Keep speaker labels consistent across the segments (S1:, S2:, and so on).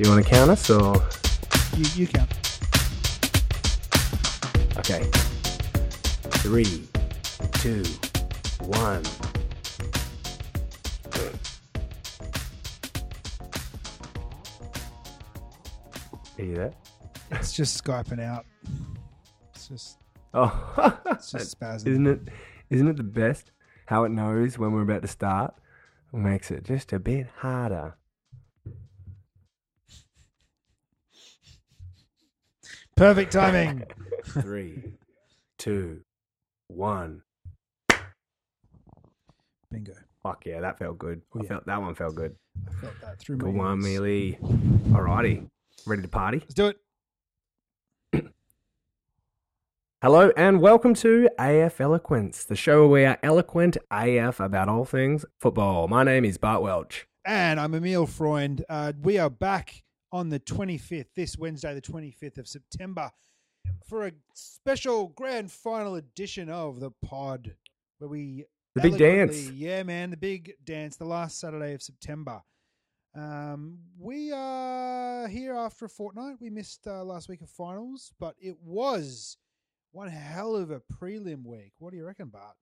S1: Do you want to count us or?
S2: You, you count.
S1: Okay. Three, two, one. Are you there?
S2: It's just Skyping out. It's just,
S1: Oh,
S2: it's just spazzing.
S1: isn't it? Isn't it the best? How it knows when we're about to start makes it just a bit harder.
S2: Perfect timing.
S1: Three, two, one.
S2: Bingo.
S1: Fuck yeah, that felt good.
S2: Oh,
S1: I felt that one felt good.
S2: I felt that through my
S1: Good one,
S2: ears.
S1: Mealy. Alrighty, ready to party?
S2: Let's do it.
S1: Hello and welcome to AF Eloquence, the show where we are eloquent AF about all things football. My name is Bart Welch.
S2: And I'm Emil Freund. Uh, we are back on the 25th, this Wednesday, the 25th of September, for a special grand final edition of the pod where we.
S1: The big dance.
S2: Yeah, man, the big dance, the last Saturday of September. Um, we are here after a fortnight. We missed uh, last week of finals, but it was one hell of a prelim week. What do you reckon, Bart?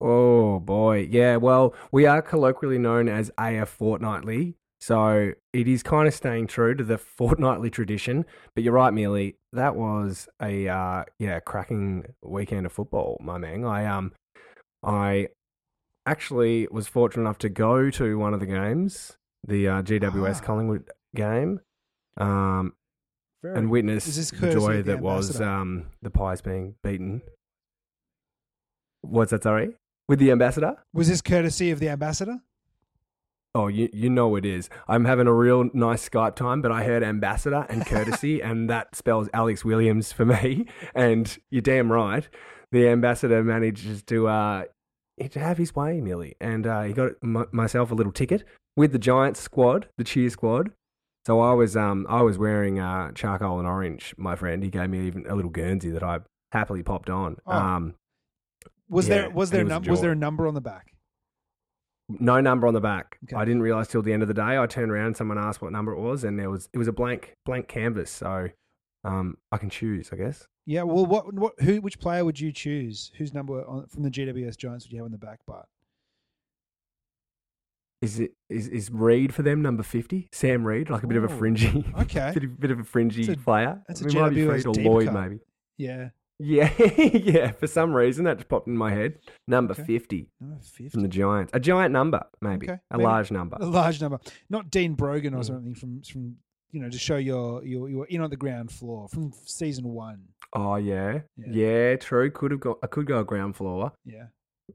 S1: Oh boy, yeah. Well, we are colloquially known as AF Fortnightly, so it is kind of staying true to the fortnightly tradition. But you're right, Mealy. That was a uh, yeah cracking weekend of football, my man. I um, I actually was fortunate enough to go to one of the games, the uh, GWS
S2: Ah.
S1: Collingwood game, um,
S2: Very
S1: and witness the joy
S2: of the
S1: that was um, the Pies being beaten. What's that? Sorry, with the ambassador.
S2: Was this courtesy of the ambassador?
S1: Oh, you you know it is. I'm having a real nice Skype time, but I heard ambassador and courtesy, and that spells Alex Williams for me. And you're damn right. The ambassador manages to uh to have his way, Millie, and uh, he got m- myself a little ticket with the Giants squad, the cheer squad. So I was um I was wearing uh charcoal and orange. My friend, he gave me even a little Guernsey that I happily popped on.
S2: Oh.
S1: Um,
S2: Was
S1: Yeah,
S2: there was there
S1: was
S2: num- was there a number on the back?
S1: No number on the back.
S2: Okay.
S1: I didn't realize till the end of the day. I turned around, someone asked what number it was, and there was it was a blank blank canvas. So um, I can choose, I guess.
S2: Yeah. Well, what what who which player would you choose? Whose number on, from the GWS Giants would you have on the back? But
S1: Is it is is Reid for them number fifty? Sam Reid, like a bit of a fringy,
S2: okay.
S1: bit, of, bit of a fringy
S2: That's a-
S1: player.
S2: that's a
S1: it might be
S2: GWS
S1: Reid or Lloyd,
S2: cut.
S1: maybe.
S2: yeah,
S1: Yeah, yeah. For some reason, that just popped in my head. Number
S2: Okay.
S1: fifty
S2: number
S1: from the Giants, a giant number, maybe
S2: Okay,
S1: a
S2: maybe.
S1: large number.
S2: a large number. Not Dean Brogan or
S1: Mm.
S2: something from from you know to show your your you're in on the ground floor from season one.
S1: Oh yeah.
S2: Yeah.
S1: yeah, True. Could have got. I could go ground floor.
S2: Yeah.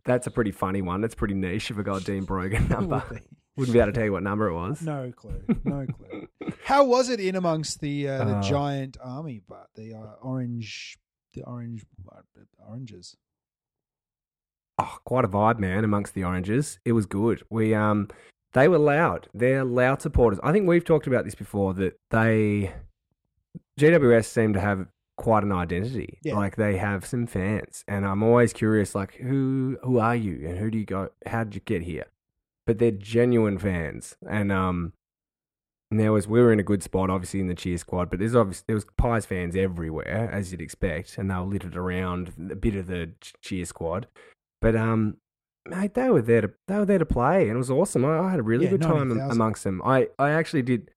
S1: That's a pretty funny one. That's pretty niche if I got a Dean Brogan number.
S2: Would be.
S1: Wouldn't be able to tell you what number it was.
S2: No clue. No clue. How was it in amongst the uh, the
S1: Uh,
S2: giant army? But the uh, orange, the orange oranges.
S1: Oh, quite a vibe, man, amongst the oranges. It was good. We um they were loud. They're loud supporters. I think we've talked about this before that they GWS seem to have quite an identity.
S2: Yeah.
S1: Like they have some fans. And I'm always curious like who who are you and who do you go how did you get here? But they're genuine fans. And um there was we were in a good spot, obviously in the cheer squad, but there's obviously there was Pies fans everywhere, as you'd expect, and they were littered around a bit of the cheer squad. But um, mate, they were there to they were there to play, and it was awesome. I, I had a really
S2: Yeah,
S1: good time am-
S2: 90,000.
S1: amongst them. I, I actually did.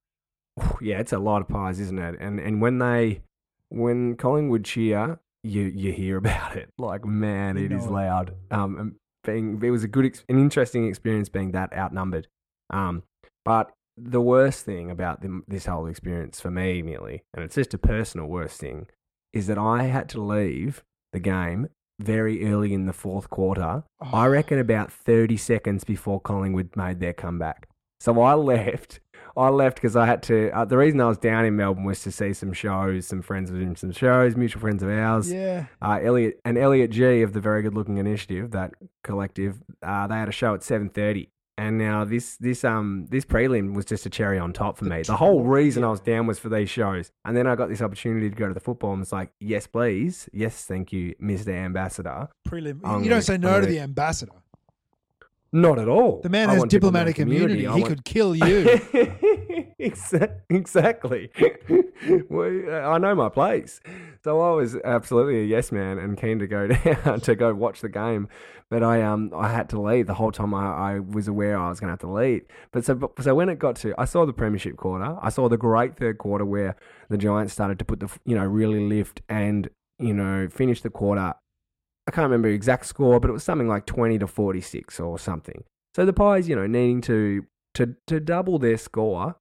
S1: Yeah, it's a lot of pies, isn't it? And and when they when Collingwood cheer, you you hear about it. Like man, it is
S2: know
S1: loud. Um, being it was a good, an interesting experience being that outnumbered. Um, but the worst thing about the, this whole experience for me, merely, and it's just a personal worst thing, is that I had to leave the game very early in the fourth quarter. I
S2: Oh.
S1: reckon about 30 seconds before Collingwood made their comeback. So I left. I left because I had to. Uh, the reason I was down in Melbourne was to see some shows, some friends of doing some shows, mutual friends of ours.
S2: Yeah.
S1: Uh, Elliot and Elliot G of the Very Good Looking Initiative, that collective, uh, they had a show at seven thirty, and now this this um this prelim was just a cherry on top for me. The whole reason. I was down was for these shows, and then I got this opportunity to go to the football, and it's like, yes, please, yes, thank you, Mister Ambassador.
S2: Prelim.
S1: I'm
S2: you don't say
S1: I'm
S2: no to
S1: gonna-
S2: the ambassador.
S1: Not at all.
S2: The man
S1: I
S2: has
S1: want people to know
S2: diplomatic immunity. He
S1: want-
S2: could kill you.
S1: Exactly. well, I know my place. So I was absolutely a yes man and keen to go down to go watch the game. But I um I had to leave the whole time. I, I was aware I was going to have to leave. But so but- so when it got to, I saw the premiership quarter. I saw the great third quarter where the Giants started to put the you know really lift and you know finish the quarter. I can't remember the exact score, but it was something like twenty to forty six or something. So the Pies, you know, needing to to to double their score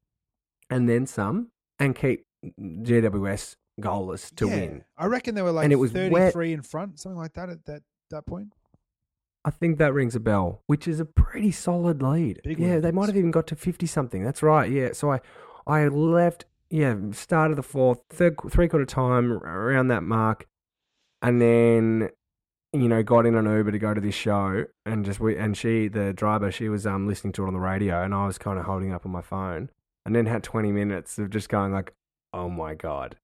S1: and then some and keep GWS goalless to
S2: Yeah.
S1: win.
S2: I reckon they were like
S1: And it was
S2: 33 in front, something like that at that, that point.
S1: I think that rings a bell, which is a pretty solid lead.
S2: Big
S1: yeah, they might have even got to fifty something. That's right. Yeah, so I I left. Yeah, started the fourth, third, three quarter time around that mark, and then you know got in an Uber to go to this show, and just we and she the driver she was um listening to it on the radio, and I was kind of holding up on my phone, and then had twenty minutes of just going like, oh my god,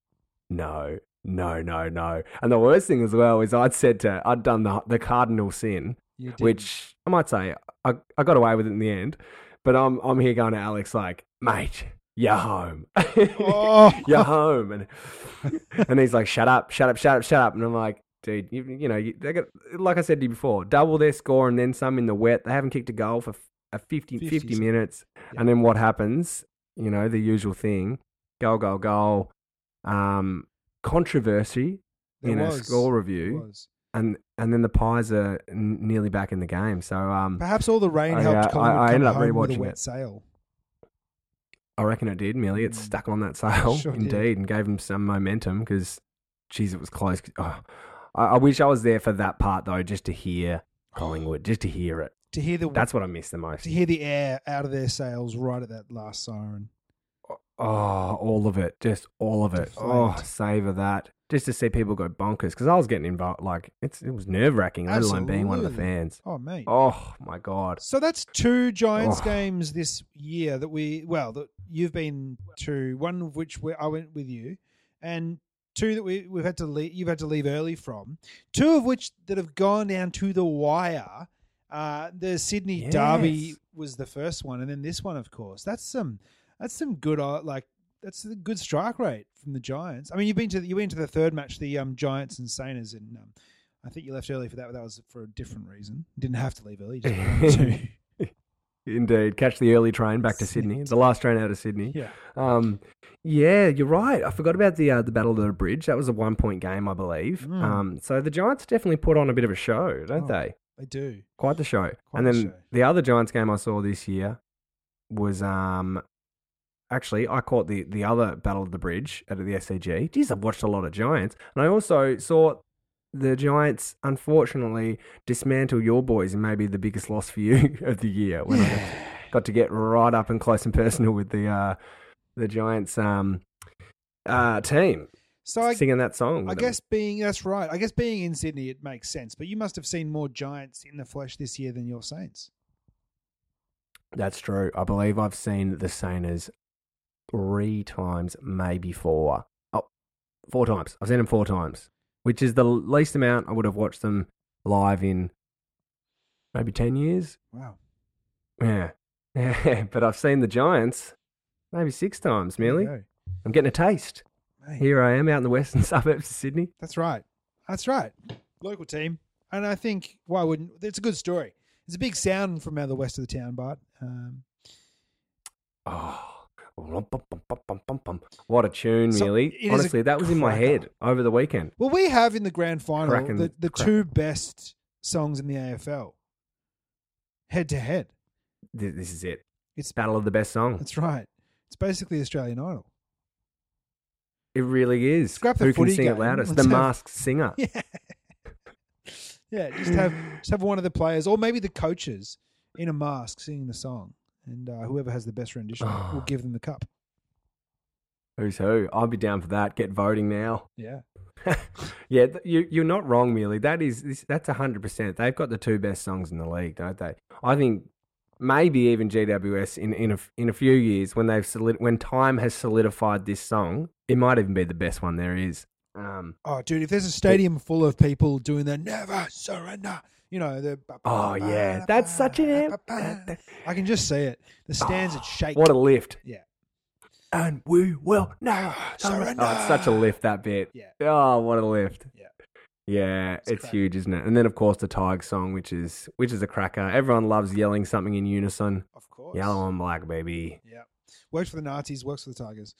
S1: no. No, no, no. And the worst thing as well is I'd said to, I'd done the, the cardinal sin, which I might say I, I got away with it in the end. But I'm I'm here going to Alex like, mate, you're home.
S2: Oh.
S1: you're home, and and he's like, shut up, shut up, shut up, shut up. And I'm like, dude, you, you know, they got like I said to you before, double their score and then some in the wet. They haven't kicked a goal for a 50,
S2: 50
S1: 50 minutes, and then what happens? You know, the usual thing: goal, goal, goal. Um, controversy
S2: There
S1: in a score review and and then the Pies are n- nearly back in the game. So um,
S2: Perhaps all the rain
S1: I,
S2: helped
S1: uh,
S2: Collingwood
S1: I- I ended up
S2: home with a
S1: rewatching it.
S2: sail.
S1: I reckon it did. Merely, it
S2: Mm.
S1: stuck on that sail
S2: Sure did.
S1: indeed, and gave them some momentum because, geez, it was close. Oh, I, I wish I was there for that part though, just to hear Collingwood, just to hear it.
S2: To hear the
S1: That's what I miss the most.
S2: to hear the air out of their sails right at that last siren.
S1: Oh, all of it, just all of it. Oh,
S2: Deflated.
S1: savor that. Just to see people go bonkers because I was getting involved. Like it's it was nerve wracking, let alone being one of the
S2: Absolutely.
S1: fans.
S2: Oh mate.
S1: Oh my god.
S2: So that's two Giants
S1: Oh.
S2: games this year that we well that you've been to one of which we, I went with you, and two that we we've had to leave, you've had to leave early from. Two of which that have gone down to the wire. Uh, the Sydney Derby was the first one, and then this one, of course. That's some that's some good uh, like that's a good strike rate from the Giants. I mean, you've been to you went to the third match, the um, Giants and Saners, and um, I think you left early for that. But that was for a different reason. You didn't have to leave early. You just wanted to.
S1: Indeed, catch the early train back to Sydney. The last train out of Sydney.
S2: Yeah.
S1: Um, yeah, you're right. I forgot about the uh, the Battle of the Bridge. That was a one point game, I believe.
S2: Mm.
S1: Um, so the Giants definitely put on a bit of a show, don't
S2: Oh.
S1: they?
S2: They do.
S1: Quite the show.
S2: Quite
S1: and
S2: the
S1: then
S2: show.
S1: the other Giants game I saw this year was um, actually I caught the the other Battle of the Bridge at the SCG. Geez, I've watched a lot of Giants, and I also saw the Giants unfortunately dismantle your boys and maybe the biggest loss for you of the year when I got to get right up and close and personal with the uh, the Giants um, uh, team
S2: So I,
S1: singing that song.
S2: I
S1: with them.
S2: guess being that's right. I guess being in Sydney it makes sense. But you must have seen more Giants in the flesh this year than your Saints.
S1: that's true. I believe I've seen the Saints three times, maybe four. Oh, four times. I've seen them four times, which is the least amount I would have watched them live in maybe ten years.
S2: Wow.
S1: Yeah, yeah. but I've seen the Giants maybe six times. Merely. I'm getting a taste.
S2: Mate,
S1: Here I am out in the western suburbs of Sydney.
S2: That's right. That's right. Local team. And I think why wouldn't it's a good story. It's a big sound from out of the west of the town, but um,
S1: Oh, what a tune,
S2: So,
S1: Mealy.
S2: it is a
S1: Honestly, that was in my head over the weekend.
S2: well, we have in the grand final
S1: Cracking-
S2: the, the
S1: crack-
S2: two best songs in the AFL, head to head.
S1: This is it.
S2: It's
S1: Battle of the best song.
S2: that's right. It's basically Australian Idol.
S1: It really is.
S2: Scrap the
S1: Who can sing
S2: game.
S1: it loudest?
S2: Let's
S1: The
S2: have-
S1: masked singer.
S2: Yeah. yeah, just have just have one of the players or maybe the coaches in a mask singing the song, and uh, whoever has the best rendition
S1: Oh.
S2: will give them the cup.
S1: Who's who? I'll be down for that. Get voting now.
S2: Yeah,
S1: yeah, you, you're not wrong, Mealy. That is that's hundred percent. They've got the two best songs in the league, don't they? I think maybe even GWS in in a, in a few years when they've solid, when time has solidified this song, it might even be the best one there is. Um,
S2: Oh, dude, if there's a stadium full of people doing the "Never Surrender," You know the.
S1: Oh yeah, that's such an.
S2: I can just see it. The stands would shake.
S1: What a lift!
S2: Yeah.
S1: and we will now
S2: Surrender.
S1: Oh, it's such a lift that bit.
S2: Yeah.
S1: Oh, what a lift.
S2: Yeah.
S1: Yeah,
S2: It's
S1: it's, huge, isn't it? And then of course the Tig song, which is which is a cracker. Everyone loves yelling something in unison.
S2: Of course.
S1: Yellow and black, baby.
S2: Yeah. Works for the Nazis. Works for the Tigers.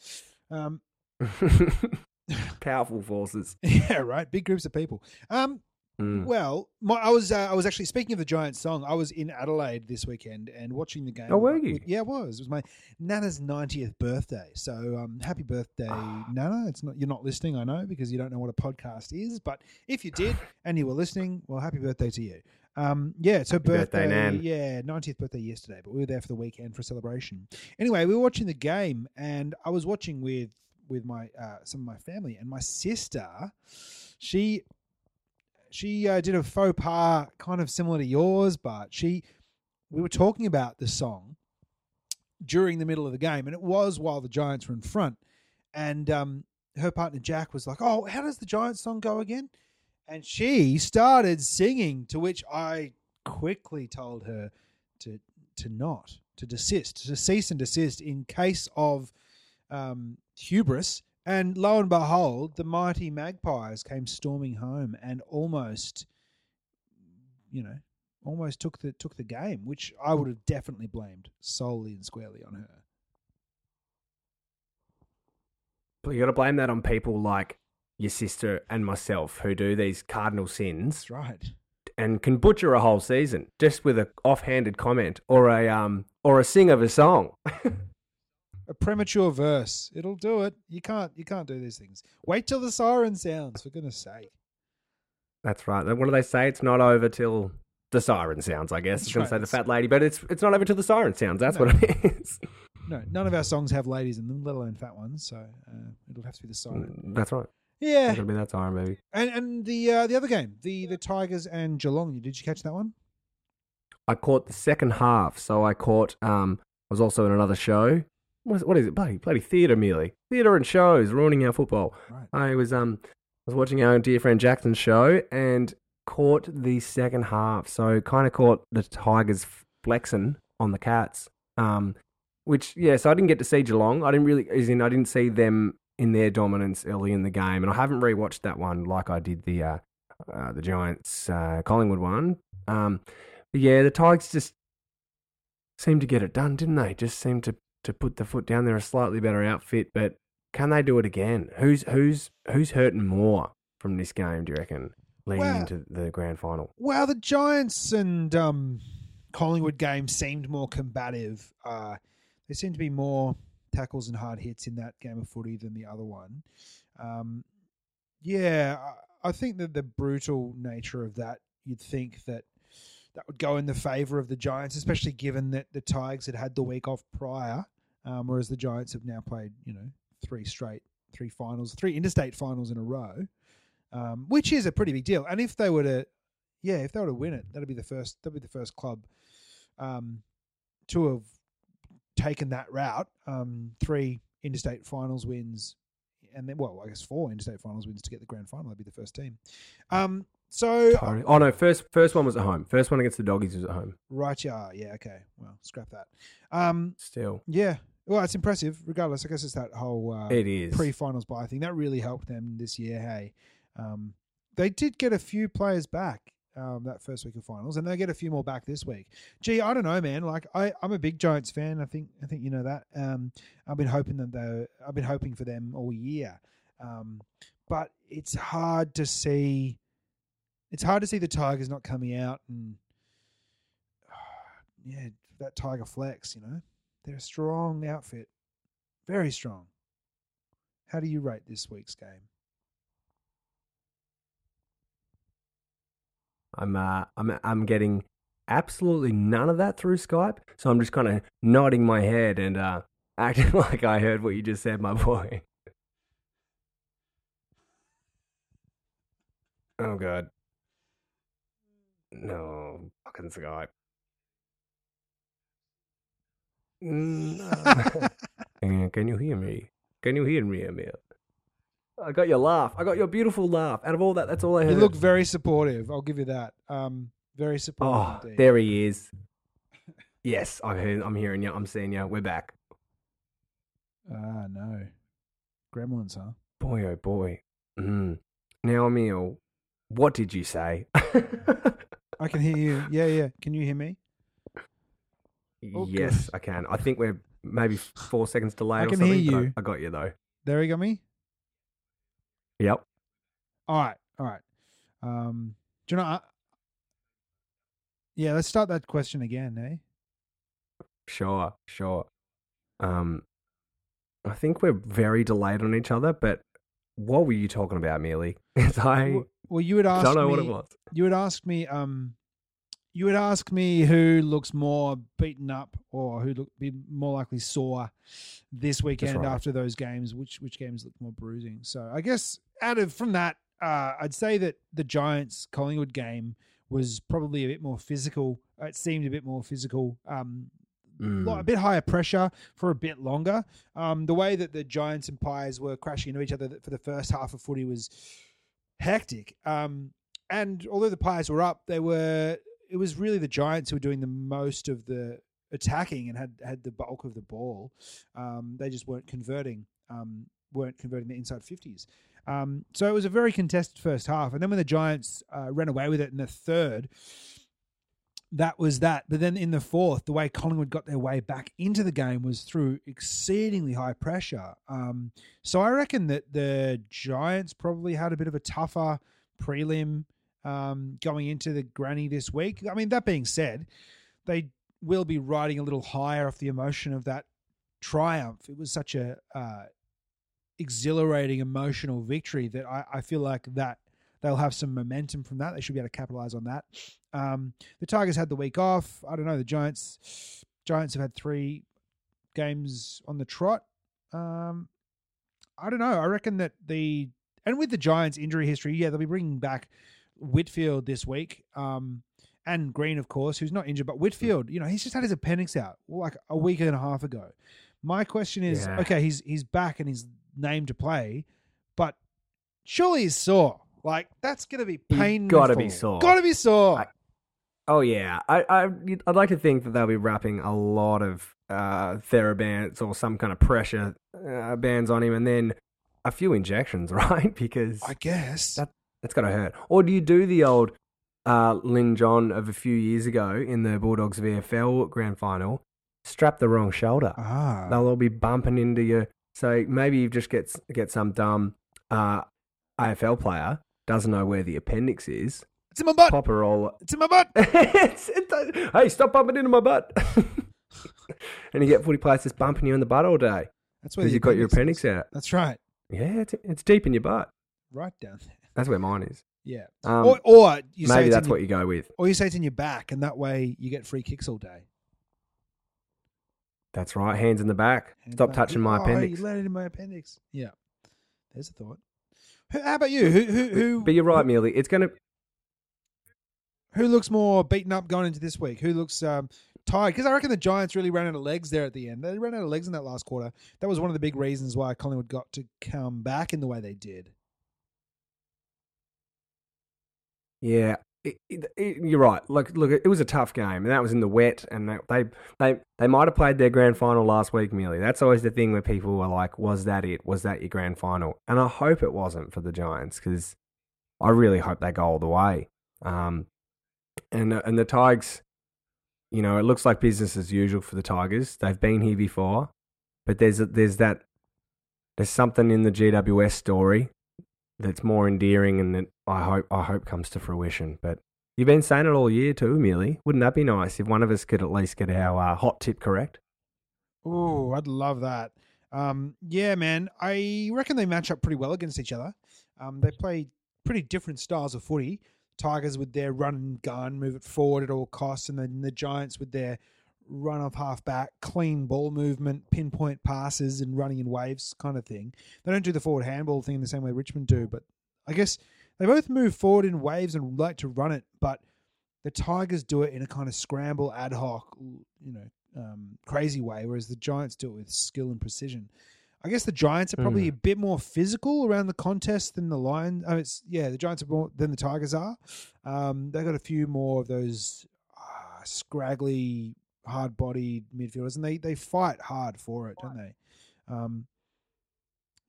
S2: Um,
S1: Powerful forces.
S2: yeah. Right. Big groups of people. Um.
S1: Mm.
S2: Well, my, I was uh, I was actually speaking of the Giants song. I was in Adelaide this weekend and watching the game.
S1: Oh, were you?
S2: with- yeah, it was. It was my Nana's ninetieth birthday. So, um, happy birthday,
S1: Ah.
S2: Nana! It's not you're not listening, I know, because you don't know what a podcast is. But if you did and you were listening, well, happy birthday to you. Um, yeah, it's her
S1: birthday,
S2: birthday.
S1: Nan.
S2: Yeah, ninetieth birthday yesterday, but we were there for the weekend for a celebration. Anyway, we were watching the game, and I was watching with with my uh, some of my family, and my sister, she she uh, did a faux pas kind of similar to yours, but she we were talking about the song during the middle of the game, and it was while the Giants were in front, and um, her partner Jack was like, "Oh, how does the Giants song go again?" And she started singing, to which I quickly told her to to not to desist, to cease and desist in case of um, hubris. And lo and behold, the mighty Magpies came storming home and almost, you know, almost took the took the game, which I would have definitely blamed solely and squarely on her.
S1: But you got to blame that on people like your sister and myself who do these cardinal sins
S2: That's right.
S1: and can butcher a whole season just with a offhanded comment or a um or a sing of a song.
S2: A premature verse, it'll do it. You can't you can't do these things. Wait till the siren sounds, for goodness sake.
S1: That's right. What do they say? It's not over till the siren sounds. I guess it's
S2: right.
S1: to say the fat lady, but it's it's not over till the siren sounds. That's
S2: No.
S1: what it is.
S2: No, none of our songs have ladies in them, let alone fat ones. So uh, it'll have to be the siren.
S1: That's right.
S2: Yeah,
S1: to be that siren, baby.
S2: and and the uh, the other game, the the Tigers and Geelong. Did you catch that one?
S1: I caught the second half, so I caught. Um, I was also in another show. What is, what is it? Bloody bloody theatre, merely theatre and shows ruining our football.
S2: Right.
S1: I was um, I was watching our dear friend Jackson's show and caught the second half. So kind of caught the Tigers flexing on the Cats. Um, which yeah, so I didn't get to see Geelong. I didn't really, as in I didn't see them in their dominance early in the game, and I haven't rewatched that one like I did the uh, uh the Giants uh, Collingwood one. Um, but yeah, the Tigers just seemed to get it done, didn't they? Just seemed to to put the foot down. They're a slightly better outfit, but can they do it again? Who's who's who's hurting more from this game? Do you reckon leading
S2: Well-
S1: into the grand final?
S2: Well, the Giants and um, Collingwood game seemed more combative. Uh, there seemed to be more tackles and hard hits in that game of footy than the other one. Um, yeah, I, I think that the brutal nature of that, you'd think that that would go in the favour of the Giants, especially given that the Tigers had had the week off prior, um, whereas the Giants have now played, you know, three straight, three finals, three interstate finals in a row, um, which is a pretty big deal. And if they were to yeah, if they were to win it, that'd be the first. That'd be the first club um, to have taken that route. Um, three interstate finals wins, and then well, I guess four interstate finals wins to get the grand final. That'd be the first team. So
S1: Totally. Oh no, first first one was at home. First one against the doggies was at home.
S2: right, yeah, yeah, okay. Well, scrap that. Um,
S1: Still,
S2: yeah, well, it's impressive. Regardless, I guess it's that whole uh,
S1: it is.
S2: pre-finals bye thing that really helped them this year. Hey, um, they did get a few players back um, that first week of finals, and they get a few more back this week. Gee, I don't know, man. Like I, I'm a big Giants fan. I think I think you know that. Um, I've been hoping that they, I've been hoping for them all year, um, but it's hard to see. It's hard to see the Tigers not coming out and yeah, that Tiger flex. You know, they're a strong outfit, very strong. How do you rate this week's game?
S1: I'm uh, I'm I'm getting absolutely none of that through Skype, so I'm just kind of nodding my head and uh, acting like I heard what you just said, my boy. Oh god. No, fucking Skype. No. Can you hear me? Can you hear me, Emil? I got your laugh. I got your beautiful laugh. Out of all that, that's all I heard.
S2: You look very supportive. I'll give you that. Um, Very supportive.
S1: Oh,
S2: indeed.
S1: there he is. Yes, I'm hearing, I'm hearing you. I'm seeing you. We're back.
S2: Ah, no. Gremlins, huh?
S1: Boy, oh boy. Mm. Now, Emil, what did you say?
S2: I can hear you. Yeah, yeah. Can you hear me? Oh,
S1: yes, I can. I think we're maybe four seconds delayed
S2: I
S1: or
S2: can
S1: something.
S2: hear
S1: but I-
S2: you.
S1: I, got you though.
S2: There you got me?
S1: Yep.
S2: All right, all right. Um, do you know? I, yeah, let's start that question again, eh?
S1: Sure, sure. Um, I think we're very delayed on each other, but what were you talking about, Mealy? I
S2: Well, you would ask
S1: don't know
S2: me.
S1: what it was.
S2: You would ask me. Um, you would ask me who looks more beaten up or who look be more likely sore this weekend
S1: right.
S2: after those games. Which which games look more bruising? So I guess out of from that, uh, I'd say that the Giants Collingwood game was probably a bit more physical. It seemed a bit more physical. Um,
S1: Mm.
S2: a bit higher pressure for a bit longer. Um, the way that the Giants and Pies were crashing into each other for the first half of footy was hectic. Um, and although the Pies were up, they were. It was really the Giants who were doing the most of the attacking and had had the bulk of the ball. Um, they just weren't converting. Um, weren't converting the inside fifties. Um, so it was a very contested first half. And then when the Giants uh, ran away with it in the third, that was that. But then in the fourth, the way Collingwood got their way back into the game was through exceedingly high pressure. Um, so I reckon that the Giants probably had a bit of a tougher prelim um, going into the granny this week. I mean, that being said, they will be riding a little higher off the emotion of that triumph. It was such a uh, exhilarating, emotional victory that I, I feel like that they'll have some momentum from that. They should be able to capitalize on that. Um, the Tigers had the week off. I don't know. The Giants, Giants have had three games on the trot. Um, I don't know. I reckon that the and with the Giants' injury history, yeah, they'll be bringing back Whitfield this week. Um, and Greene, of course, who's not injured, but Whitfield, you know, he's just had his appendix out like a week and a half ago. My question is,
S1: Yeah.
S2: okay, he's he's back and he's named to play, but surely he's sore. Like that's gonna be
S1: You've
S2: painful.
S1: gotta be sore.
S2: Gotta be sore.
S1: I- Oh yeah, I, I I'd like to think that they'll be wrapping a lot of uh, therabands or some kind of pressure uh, bands on him, and then a few injections, right? Because
S2: I guess.
S1: That- that's to hurt. Or do you do the old uh, Lin Jong of a few years ago in the Bulldogs VFL grand final? Strap the wrong shoulder.
S2: ah.
S1: They'll all be bumping into you. So maybe you just get get some dumb uh, AFL player doesn't know where the appendix is.
S2: It's in my butt.
S1: Pop a roll.
S2: It's in my butt.
S1: It- hey, stop bumping into my butt. and you get footy players just bumping you in the butt all day
S2: That's where
S1: you've got your
S2: is.
S1: appendix out.
S2: That's right.
S1: Yeah, it's, it's deep in your butt.
S2: Right down there.
S1: That's where mine is.
S2: Yeah.
S1: Um,
S2: or or you
S1: maybe that's
S2: in
S1: what
S2: your,
S1: you go with.
S2: or you say it's in your back, and that way you get free kicks all day.
S1: That's right. Hands in the back.
S2: Hand
S1: Stop
S2: back.
S1: touching my
S2: oh,
S1: appendix.
S2: You landed in my appendix. Yeah. There's a thought. How about you? Who who who?
S1: But you're right, Mealy. It's going to.
S2: Who looks more beaten up going into this week? Who looks um, tired? Because I reckon the Giants really ran out of legs there at the end. They ran out of legs in that last quarter. That was one of the big reasons why Collingwood got to come back in the way they did.
S1: Yeah. It, it, it- you're right. Look, look. It was a tough game, and that was in the wet. And they they they, they might have played their grand final last week, Mealy. That's always the thing where people are like, "Was that it? Was that your grand final?" And I hope it wasn't for the Giants because I really hope they go all the way. Um, and and the Tigers, you know, it looks like business as usual for the Tigers. They've been here before, but there's there's that there's something in the GWS story that's more endearing and that I hope I hope comes to fruition. But you've been saying it all year too, Merely. Wouldn't that be nice if one of us could at least get our uh, hot tip correct?
S2: Oh, I'd love that. Um, yeah, man. I reckon they match up pretty well against each other. Um, they play pretty different styles of footy. Tigers with their run and gun, move it forward at all costs, and then the Giants with their run off half back, clean ball movement, pinpoint passes, and running in waves kind of thing. They don't do the forward handball thing in the same way Richmond do, but I guess they both move forward in waves and like to run it, but the Tigers do it in a kind of scramble, ad hoc, you know, um, crazy way, whereas the Giants do it with skill and precision. I guess the Giants are probably
S1: Mm.
S2: a bit more physical around the contest than the Lions. Oh, it's yeah, the Giants are more than the Tigers are. Um, they got a few more of those uh, scraggly, hard-bodied midfielders, and they they fight hard for it, don't they? Um,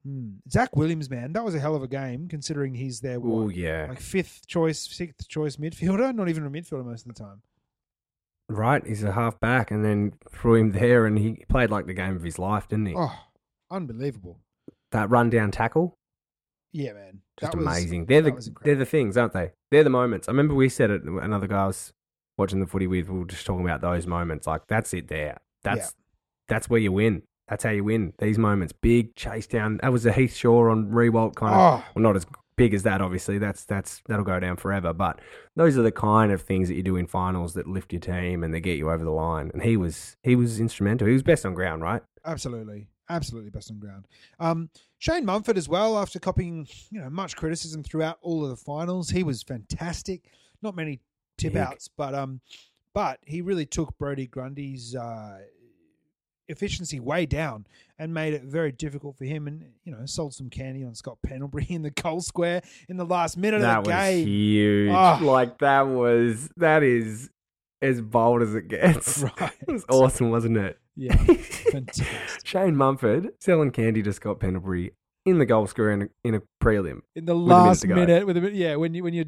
S2: hmm. Zac Williams, man, that was a hell of a game considering he's their
S1: Oh yeah,
S2: like fifth choice, sixth choice midfielder, not even a midfielder most of the time.
S1: right. He's a half back, and then threw him there, and he played like the game of his life, didn't he?
S2: Oh, unbelievable!
S1: That run down tackle,
S2: Yeah, man,
S1: just
S2: That was-
S1: amazing. They're
S2: that
S1: the
S2: was
S1: they're the things, aren't they? They're the moments. I remember we said it. Another guy I was watching the footy with. We were just talking about those moments. Like that's it. There. That's that's where you win. That's how you win. These moments, big chase down. That was a Heath Shaw on Riewoldt kind of.
S2: Oh,
S1: Well, not as big as that, obviously. That's that's that'll go down forever. But those are the kind of things that you do in finals that lift your team and they get you over the line. And he was he was instrumental. He was best on ground, right?
S2: Absolutely, absolutely best on ground. Um, Shane Mumford as well. After copying, you know, much criticism throughout all of the finals, he was fantastic. Not many tip
S1: Big.
S2: outs, but um, but he really took Brodie Grundy's uh, efficiency way down and made it very difficult for him. And you know, sold some candy on Scott Pendlebury in the goal square in the last minute
S1: that
S2: of the
S1: was
S2: game.
S1: huge.
S2: Ah.
S1: Like that was that is as bold as it gets.
S2: Right.
S1: It was awesome, wasn't it?
S2: Yeah, fantastic.
S1: Shane Mumford selling candy to Scott Pendlebury in the goal square in a, in a prelim.
S2: in the
S1: minute
S2: last
S1: to
S2: minute with a yeah, when you when you're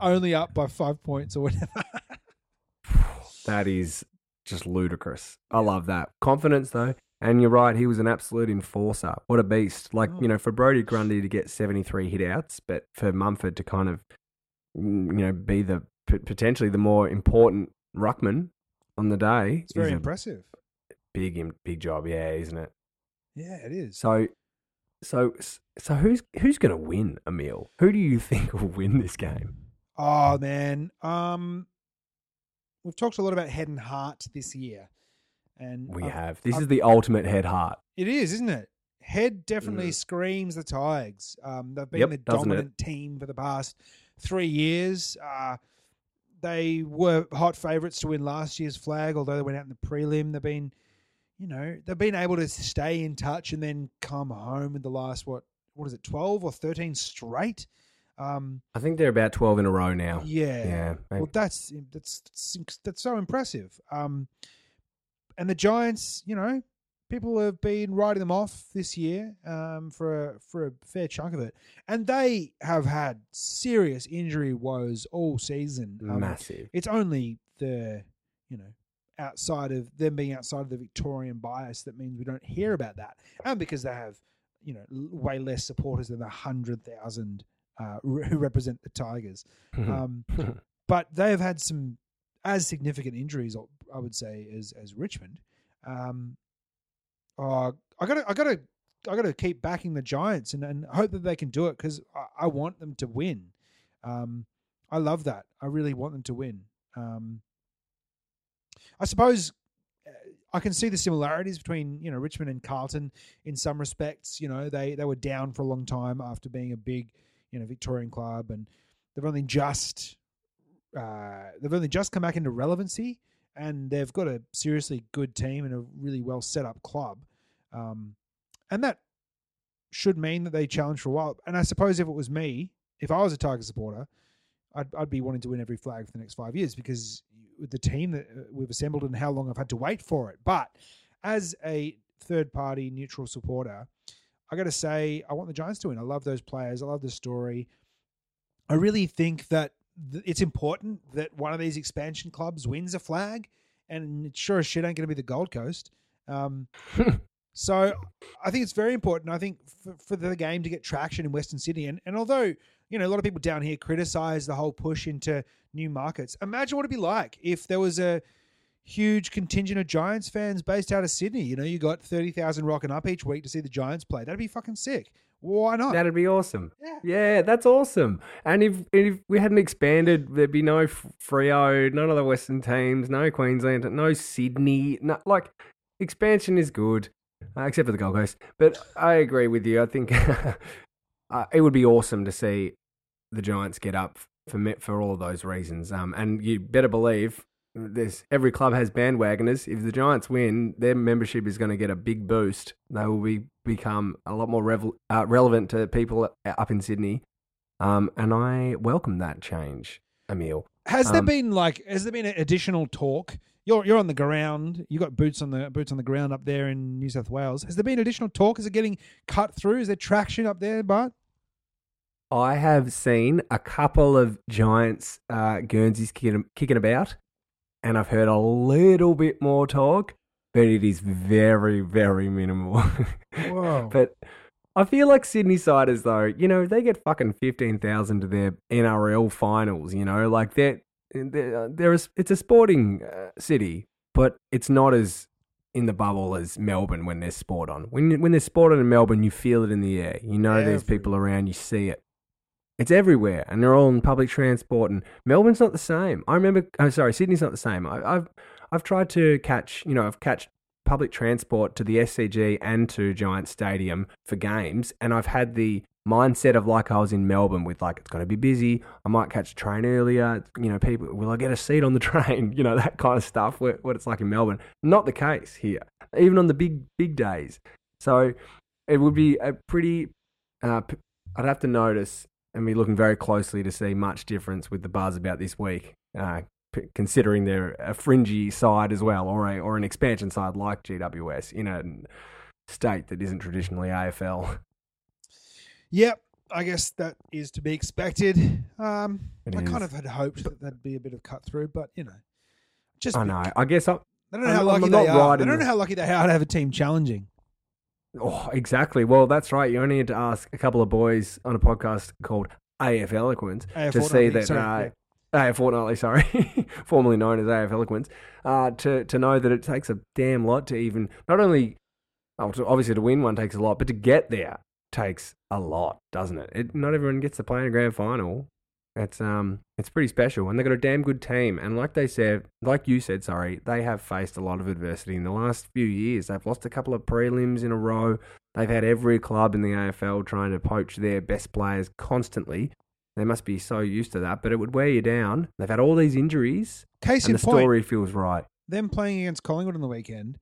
S2: only up by five points or whatever.
S1: That is just ludicrous. I love that. Confidence, though. And you're right, he was an absolute enforcer. What a beast. Like,
S2: Mm.
S1: you know, for Brodie Grundy to get 73 hit outs, but for Mumford to kind of, you know, be the potentially the more important ruckman on the day
S2: It's very impressive.
S1: big, big job, yeah, isn't it?
S2: Yeah, it is.
S1: So, so, so who's who's going to win, Emil? Who do you think will win this game?
S2: Oh man, um, we've talked a lot about head and heart this year, and
S1: We
S2: I've-
S1: have. This
S2: I've-
S1: is the ultimate head heart.
S2: It is, isn't it? Head definitely
S1: Mm.
S2: screams the Tigers. Um, they've been
S1: Yep,
S2: the
S1: doesn't it?
S2: dominant team for the past three years. Uh, they were hot favourites to win last year's flag, although they went out in the prelim. They've been, you know, they've been able to stay in touch and then come home in the last what what is it, twelve or thirteen straight? Um,
S1: I think they're about 12 in a row now.
S2: yeah,
S1: Yeah,
S2: well, that's that's that's, that's so impressive. Um, and the Giants, you know, people have been writing them off this year um, for a, for a fair chunk of it, and they have had serious injury woes all season. Um,
S1: Massive.
S2: it's only the you know outside of them being outside of the Victorian bias that means we don't hear about that, and because they have you know way less supporters than the hundred thousand uh, who represent the Tigers. Um, but they have had some as significant injuries, I would say, as as Richmond. Um, oh, I gotta, I gotta, I gotta keep backing the Giants and, and hope that they can do it because I, I want them to win. Um, I love that. I really want them to win. Um, I suppose uh, I can see the similarities between you know Richmond and Carlton in some respects. You know they they were down for a long time after being a big you know Victorian club, and they've only just uh, they've only just come back into relevancy, and they've got a seriously good team and a really well set up club, um, and that should mean that they challenge for a while. And I suppose if it was me, if I was a Tiger supporter, I'd, I'd be wanting to win every flag for the next five years because with the team that uh, we've assembled and how long I've had to wait for it. But as a third party neutral supporter, I got to say I want the Giants to win. I love those players. I love the story. I really think that th- it's important that one of these expansion clubs wins a flag, and it sure as shit ain't going to be the Gold Coast. Um, so I think it's very important. I think for, for the game to get traction in Western Sydney, and, and although you know a lot of people down here criticize the whole push into new markets, imagine what it'd be like if there was a huge contingent of Giants fans based out of Sydney. You know, you got thirty thousand rocking up each week to see the Giants play. That'd be fucking sick. Why not?
S1: That'd be awesome.
S2: Yeah.
S1: Yeah, that's awesome. And if if we hadn't expanded, there'd be no Freo, none of the Western teams, no Queensland, no Sydney. No, like expansion is good, uh, except for the Gold Coast. But I agree with you. I think uh, it would be awesome to see the Giants get up for for all of those reasons. Um, and you better believe this every club has bandwagoners. If the Giants win, their membership is going to get a big boost. They will be become a lot more revel, uh, relevant to people up in Sydney, um, and I welcome that change, Emil.
S2: Has there
S1: Um,
S2: been like has there been additional talk? You're you're on the ground. You got boots on the boots on the ground up there in New South Wales. Has there been additional talk? Is it getting cut through? Is there traction up there, Bart?
S1: I have seen a couple of Giants uh, Guernseys kicking, kicking about, and I've heard a little bit more talk, but it is very, very minimal.
S2: Whoa.
S1: but I feel like Sydney siders, though, you know, they get fucking fifteen thousand to their NRL finals. You know, like they're they're, they're it's a sporting uh, city, but it's not as in the bubble as Melbourne when there's sport on. When when there's sport on in Melbourne, you feel it in the air. You know, there's people around. You see it. It's everywhere, and they're all in public transport. And Melbourne's not the same. I remember. I'm sorry, Sydney's not the same. I, I've I've tried to catch. You know, I've catch public transport to the SCG and to Giant Stadium for games, and I've had the mindset of like I was in Melbourne with like it's going to be busy. I might catch a train earlier. You know, people will I get a seat on the train? You know that kind of stuff. What, it's like in Melbourne. Not the case here, even on the big big days. So it would be a pretty. Uh, I'd have to notice and be looking very closely to see much difference with the buzz about this week. Uh, considering they're a fringy side as well, or a or an expansion side like GWS in a state that isn't traditionally AFL.
S2: Yep, I guess that is to be expected. Um,
S1: It
S2: I kind
S1: is.
S2: of had hoped that there'd be a bit of cut through, but you know, just
S1: I know. I guess I,
S2: They don't know how
S1: I'm-
S2: lucky
S1: I'm
S2: they are. They
S1: in
S2: don't know how lucky they are to have a team challenging.
S1: Oh, exactly. Well, that's right. You only need to ask a couple of boys on a podcast called AF Eloquence
S2: AF
S1: to see
S2: Fortnightly,
S1: that
S2: sorry,
S1: uh, AF Fortnightly, sorry, formerly known as AF Eloquence, uh, to to know that it takes a damn lot to even not only oh, to, obviously to win one takes a lot, but to get there takes a lot, doesn't it? it? Not everyone gets to play in a grand final. It's um, it's pretty special, and they've got a damn good team. And like they said, like you said, sorry, they have faced a lot of adversity in the last few years. They've lost a couple of prelims in a row. They've had every club in the AFL trying to poach their best players constantly. They must be so used to that, but it would wear you down. They've had all these injuries,
S2: Case
S1: and
S2: in
S1: the
S2: point,
S1: story feels right.
S2: them playing against Collingwood on the weekend,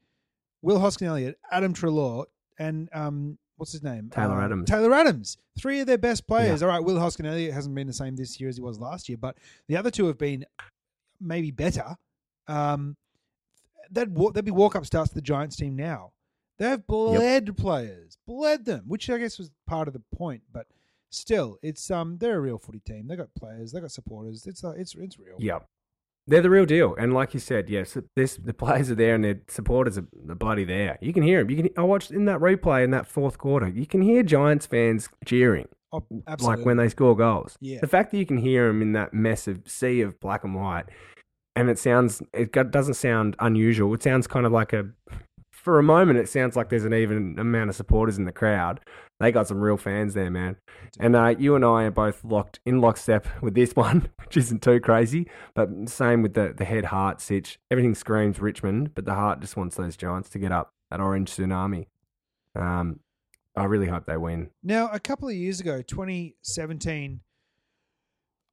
S2: Will Hoskin Elliott, Adam Treloar, and um, what's his name?
S1: Taylor
S2: Uh,
S1: Adams.
S2: Taylor Adams. Three of their best players. All right, Will Hoskin Elliott hasn't been the same this year as he was last year, but the other two have been maybe better. Um, that'd, be walk up starts to the Giants team now. They've bled players, bled them, which I guess was part of the point, but still, it's um, they're a real footy team. They got players, they got supporters. It's uh, it's it's real.
S1: Yep. They're the real deal, and like you said, yes, this the players are there and their supporters are bloody there. You can hear them. You can. I watched in that replay in that fourth quarter. You can hear Giants fans cheering,
S2: Oh, absolutely.
S1: like when they score goals.
S2: Yeah.
S1: The fact that you can hear them in that massive sea of black and white, and it sounds it doesn't sound unusual. It sounds kind of like a. For a moment, it sounds like there's an even amount of supporters in the crowd. They got some real fans there, man. And uh, you and I are both locked in lockstep with this one, which isn't too crazy. But same with the, the head heart sitch. Everything screams Richmond, but the heart just wants those Giants to get up that orange tsunami. Um, I really hope they win.
S2: Now, a couple of years ago, 2017,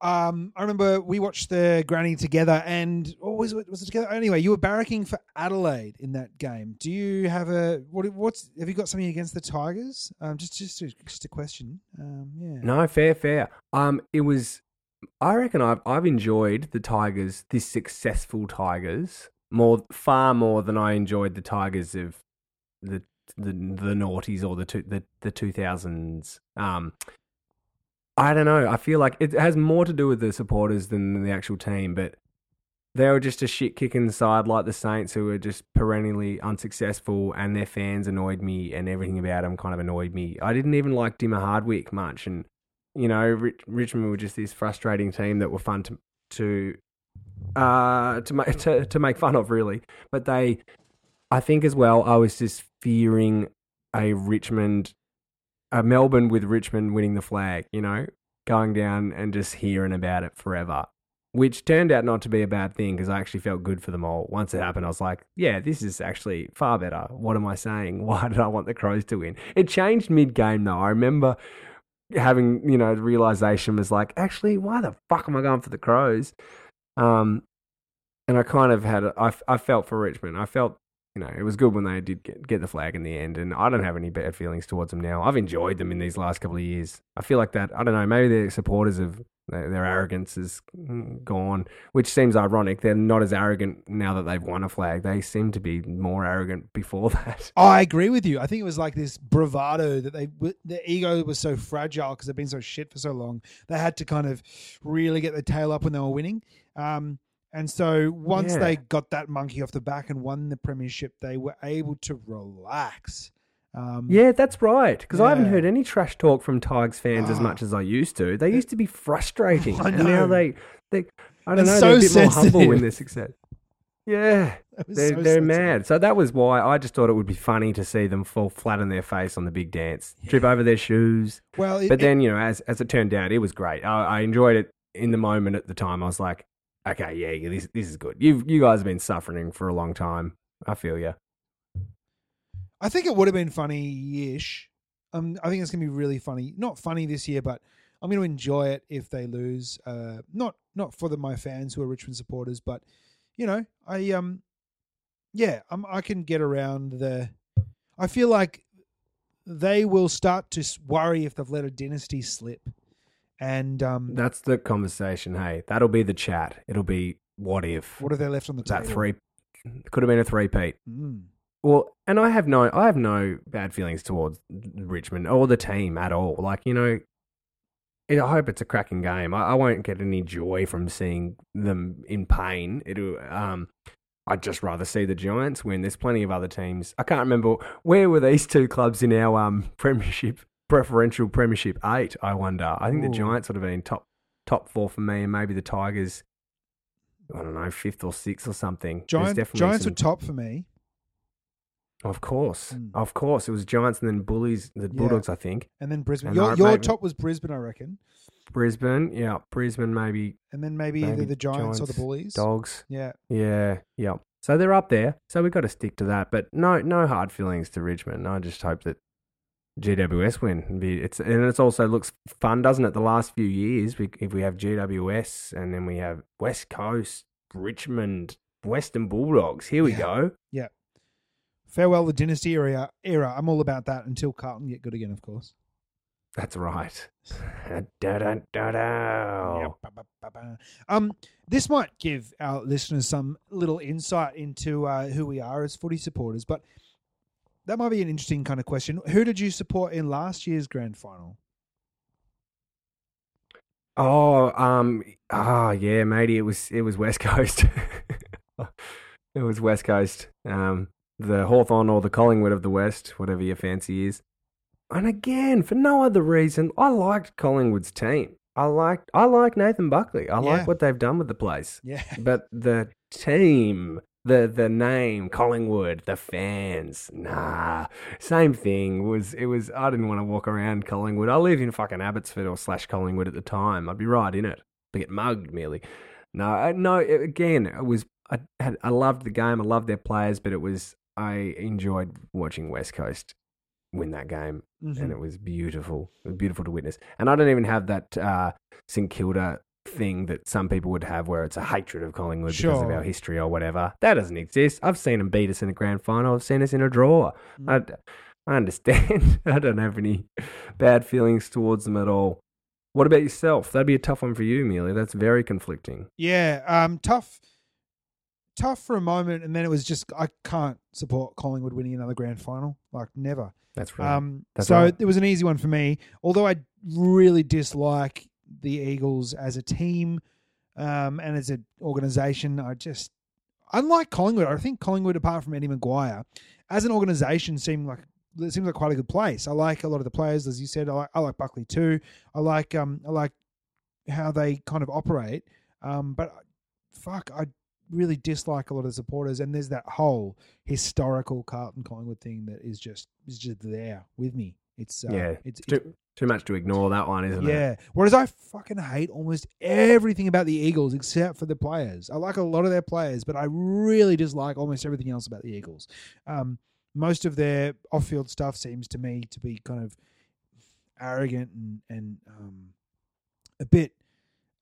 S2: um, I remember we watched the Granny together, and what was it? Was it together? Anyway, you were barracking for Adelaide in that game. Do you have a what? What's have you got something against the Tigers? Um, just just a, just a question. Um, yeah.
S1: No, fair, fair. Um, it was. I reckon I've I've enjoyed the Tigers, this successful Tigers, more far more than I enjoyed the Tigers of the the the noughties or the two, the the two thousands. Um, I don't know. I feel like it has more to do with the supporters than the actual team, but they were just a shit kicking side like the Saints, who were just perennially unsuccessful, and their fans annoyed me, and everything about them kind of annoyed me. I didn't even like Dimma Hardwick much, and you know, Rich, Richmond were just this frustrating team that were fun to to uh to make to, to make fun of, really. But they, I think as well, I was just fearing a Richmond, a Melbourne with Richmond winning the flag. You know, going down and just hearing about it forever. Which turned out not to be a bad thing because I actually felt good for them all. Once it happened, I was like, yeah, this is actually far better. What am I saying? Why did I want the Crows to win? It changed mid game, though. I remember having, you know, the realization was like, actually, why the fuck am I going for the Crows? Um, and I kind of had, I, I felt for Richmond. I felt, you know, it was good when they did get, get the flag in the end, and I don't have any bad feelings towards them now. I've enjoyed them in these last couple of years. I feel like that. I don't know. Maybe the supporters of their, their arrogance is gone, which seems ironic. They're not as arrogant now that they've won a flag. They seem to be more arrogant before that.
S2: I agree with you. I think it was like this bravado that they their ego was so fragile because they've been so shit for so long. They had to kind of really get the tail up when they were winning. Um, and so once
S1: Yeah.
S2: they got that monkey off the back and won the premiership, they were able to relax. Um,
S1: Yeah, that's right. Because I haven't heard any trash talk from Tigers fans as
S2: Ah.
S1: much as I used to. They used to be frustrating,
S2: I
S1: and now they, they, I don't
S2: They're
S1: know,
S2: so
S1: they're a bit more humble
S2: sensitive.
S1: in their success. Yeah, they're,
S2: so
S1: they're mad. So that was why I just thought it would be funny to see them fall flat on their face on the big dance, trip over their shoes.
S2: Well, it,
S1: But then, you know, as as it turned out, it was great. I, I enjoyed it in the moment at the time. I was like, okay, yeah, this this is good. You you guys have been suffering for a long time. I feel you.
S2: I think it would have been funny-ish. Um, I think it's gonna be really funny. Not funny this year, but I'm to enjoy it if they lose. Uh, not not for the, my fans who are Richmond supporters, but you know, I um, yeah, I'm, I can get around the. I feel like they will start to worry if they've let a dynasty slip, and um,
S1: That's the conversation. Hey, that'll be the chat. It'll be what if
S2: what are they left on the table?
S1: that three could have been a three peat.
S2: Mm.
S1: Well, and I have no, I have no bad feelings towards Richmond or the team at all. Like you know, I hope it's a cracking game. I, I won't get any joy from seeing them in pain. It'll, um, I'd just rather see the Giants win. There's plenty of other teams. I can't remember where were these two clubs in our um premiership preferential premiership eight. I wonder. I think
S2: Ooh.
S1: the Giants would have been top top four for me, and maybe the Tigers. I don't know, fifth or sixth or something.
S2: Giant,
S1: definitely
S2: Giants
S1: some-
S2: were top for me.
S1: of course,
S2: Mm.
S1: of course, it was Giants and then Bullies, the Bulldogs, I think.
S2: And then Brisbane.
S1: And
S2: Your,
S1: I-
S2: your
S1: maybe-
S2: top was Brisbane, I reckon.
S1: Brisbane, yeah, Brisbane, maybe
S2: And then maybe, either the Giants, or the
S1: Giants,
S2: Bullies.
S1: Dogs,
S2: Yeah.
S1: yeah, yeah. So they're up there. So we've got to stick to that. But no, no hard feelings to Richmond. I just hope that GWS win. It's and it's also looks fun, doesn't it? The last few years, we- if we have GWS and then we have West Coast, Richmond, Western Bulldogs. Here we
S2: Yeah.
S1: go. Yeah.
S2: Farewell the dynasty era. Era. I'm all about that until Carlton get good again, of course.
S1: That's right. da, da, da, da.
S2: Yeah, ba, ba, ba. Um, this might give our listeners some little insight into uh, who we are as footy supporters, but that might be an interesting kind of question. Who did you support in last year's grand final?
S1: Oh, um, ah, yeah, matey, it was it was West Coast. it was West Coast. Um, the Hawthorn or the Collingwood of the West, whatever your fancy is. And again, for no other reason, I liked Collingwood's team. I liked I like Nathan Buckley. I
S2: Yeah.
S1: like what they've done with the place.
S2: Yeah,
S1: But the team, the the name Collingwood, the fans, nah, same thing. Was it was I didn't want to walk around Collingwood. I lived in fucking Abbotsford or slash Collingwood at the time. I'd be right in it. To get mugged merely. No, I, no. it- Again, it was I had I loved the game. I loved their players, but it was I enjoyed watching West Coast win that game
S2: Mhm.
S1: and it was beautiful. It was beautiful to witness. And I don't even have that uh, St Kilda thing that some people would have, where it's a hatred of Collingwood because of our history or whatever. That doesn't exist. I've seen them beat us in a grand final. I've seen us in a draw.
S2: Mm.
S1: I, I understand. I don't have any bad feelings towards them at all. What about yourself? That'd be a tough one for you, Amelia. That's very conflicting.
S2: Yeah, um, tough, tough for a moment, and then it was just I can't support Collingwood winning another grand final, like never.
S1: That's right.
S2: Um,
S1: That's
S2: so
S1: right.
S2: it was an easy one for me. Although I really dislike the Eagles as a team um, and as an organization, I just unlike Collingwood. I think Collingwood, apart from Eddie McGuire, as an organization, seem like it seems like quite a good place. I like a lot of the players, as you said. I like, I like Buckley too. I like um, I like how they kind of operate. Um, but fuck, I really dislike a lot of the supporters, and there's that whole historical Carlton Collingwood thing that is just is just there with me. It's uh,
S1: yeah,
S2: it's,
S1: it's too, much to ignore that one, isn't it?
S2: yeah. Whereas I fucking hate almost everything about the Eagles except for the players. I like a lot of their players, but I really dislike almost everything else about the Eagles. Um, most of their off-field stuff seems to me to be kind of arrogant and and um, a bit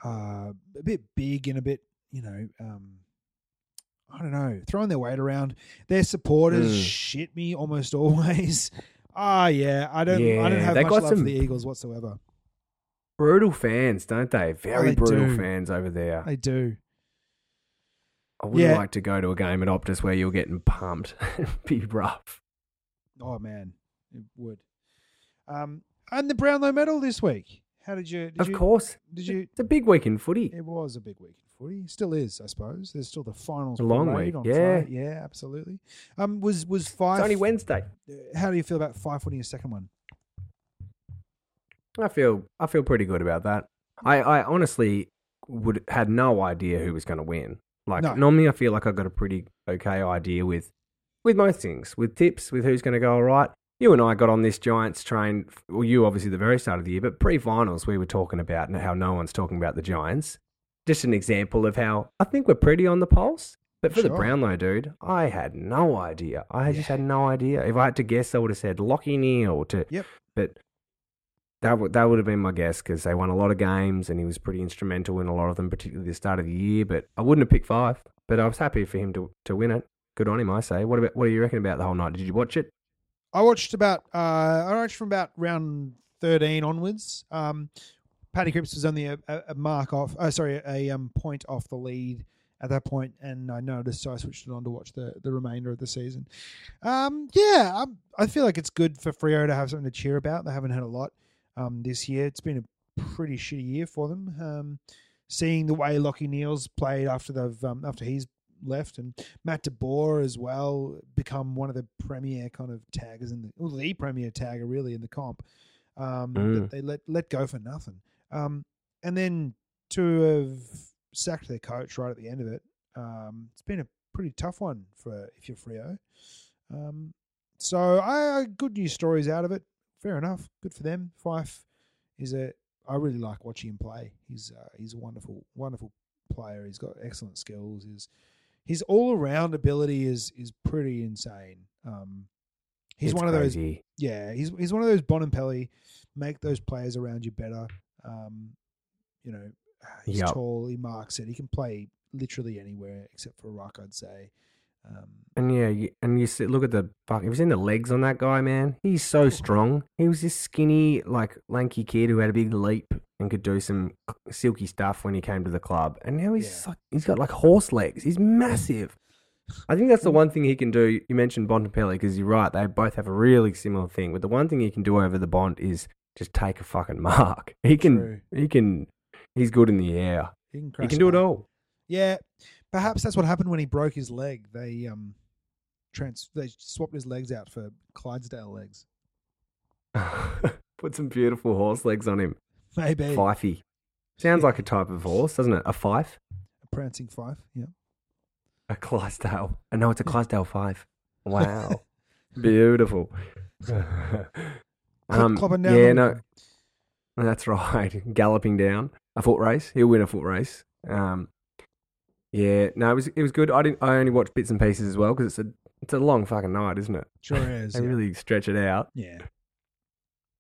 S2: uh, a bit big and a bit you know um, I don't know, throwing their weight around. Their supporters
S1: Mm.
S2: shit me almost always. Ah, yeah, I don't, I don't have
S1: they
S2: much
S1: got
S2: love for the Eagles whatsoever.
S1: Brutal fans, don't they? Very
S2: they
S1: brutal
S2: do.
S1: fans over there.
S2: They do.
S1: I wouldn't
S2: Yeah.
S1: like to go to a game at Optus where you're getting pumped. It'd be rough.
S2: Oh man, it would. Um, and the Brownlow medal this week. How did you? Did
S1: of
S2: you,
S1: course.
S2: Did you?
S1: It's a big week in footy.
S2: It was a big week footy. Still is, I suppose. There's still the finals.
S1: A long week,
S2: on
S1: yeah.
S2: Friday. yeah, absolutely. Um, was was
S1: It's
S2: Fyfe?
S1: only Wednesday.
S2: How do you feel about Fyfe winning a second one?
S1: I feel I feel pretty good about that. I, I honestly would had no idea who was going to win. Like
S2: No.
S1: normally, I feel like I've got a pretty okay idea with with most things, with tips, with who's going to go all right. You and I got on this Giants train. Well, you obviously the very start of the year, but pre-finals we were talking about and how no one's talking about the Giants. Just an example of how I think we're pretty on the pulse. But for the Brownlow dude, I had no idea. I just had no idea. If I had to guess, I would have said Lachie Neale to.
S2: Yep.
S1: But that would that would have been my guess because they won a lot of games and he was pretty instrumental in a lot of them, particularly the start of the year. But I wouldn't have picked Fyfe. But I was happy for him to to win it. Good on him, I say. What about what do you reckon about the whole night? Did you watch it?
S2: I watched about. Uh, I watched from about round thirteen onwards. Um, Paddy Cripps was only a, a, mark off. Oh, sorry, a um, point off the lead at that point, and I noticed, so I switched it on to watch the, the remainder of the season. Um, yeah, I, I feel like it's good for Freo to have something to cheer about. They haven't had a lot um, this year. It's been a pretty shitty year for them. Um, seeing the way Lachie Neale's played after they've um, after he's left, and Matt de Boer as well become one of the premier kind of taggers in the well, the premier tagger really in the comp. Um,
S1: Mm.
S2: that they let let go for nothing. Um, and then to have sacked their coach right at the end of it, um, it's been a pretty tough one for if you're Freo. Um, so I good news stories out of it. Fair enough. Good for them. Fyfe is a. I really like watching him play. He's uh, he's a wonderful wonderful player. He's got excellent skills. His his all around ability is is pretty insane. Um, he's
S1: It's
S2: one of those yeah, he's he's one of those Bontempelli, make those players around you better. Um, you know, he's
S1: Yep.
S2: tall, he marks it, he can play literally anywhere except for a rock, I'd say. Um,
S1: And yeah, you, and you see, look at the fuck. Have you seen the legs on that guy, man? He's so strong. He was this skinny, like lanky kid who had a big leap and could do some silky stuff when he came to the club. And now he's
S2: Yeah.
S1: like, he's got like horse legs. He's massive. I think that's the one thing he can do. You mentioned Bontempelli because you're right. They both have a really similar thing. But the one thing he can do over the Bond is just take a fucking mark. He can.
S2: True.
S1: He can. He's good in the air.
S2: he can,
S1: He can do it all.
S2: Yeah, perhaps that's what happened when he broke his leg. They um, trans they swapped his legs out for Clydesdale legs.
S1: Put some beautiful horse legs on him.
S2: Maybe
S1: Fyfey. Sounds like a type of horse, doesn't it? A fife?
S2: a prancing fife. Yeah,
S1: A Clydesdale. I know it's a Clydesdale Fyfe. Wow. Beautiful. Um,
S2: clopping down.
S1: yeah, no, that's right. Galloping down a foot race. He'll win a foot race. Um, yeah, no, it was it was good. I didn't. I only watched bits and pieces as well because it's a it's a long fucking night, isn't it?
S2: sure is.
S1: They
S2: yeah.
S1: really stretch it out.
S2: yeah.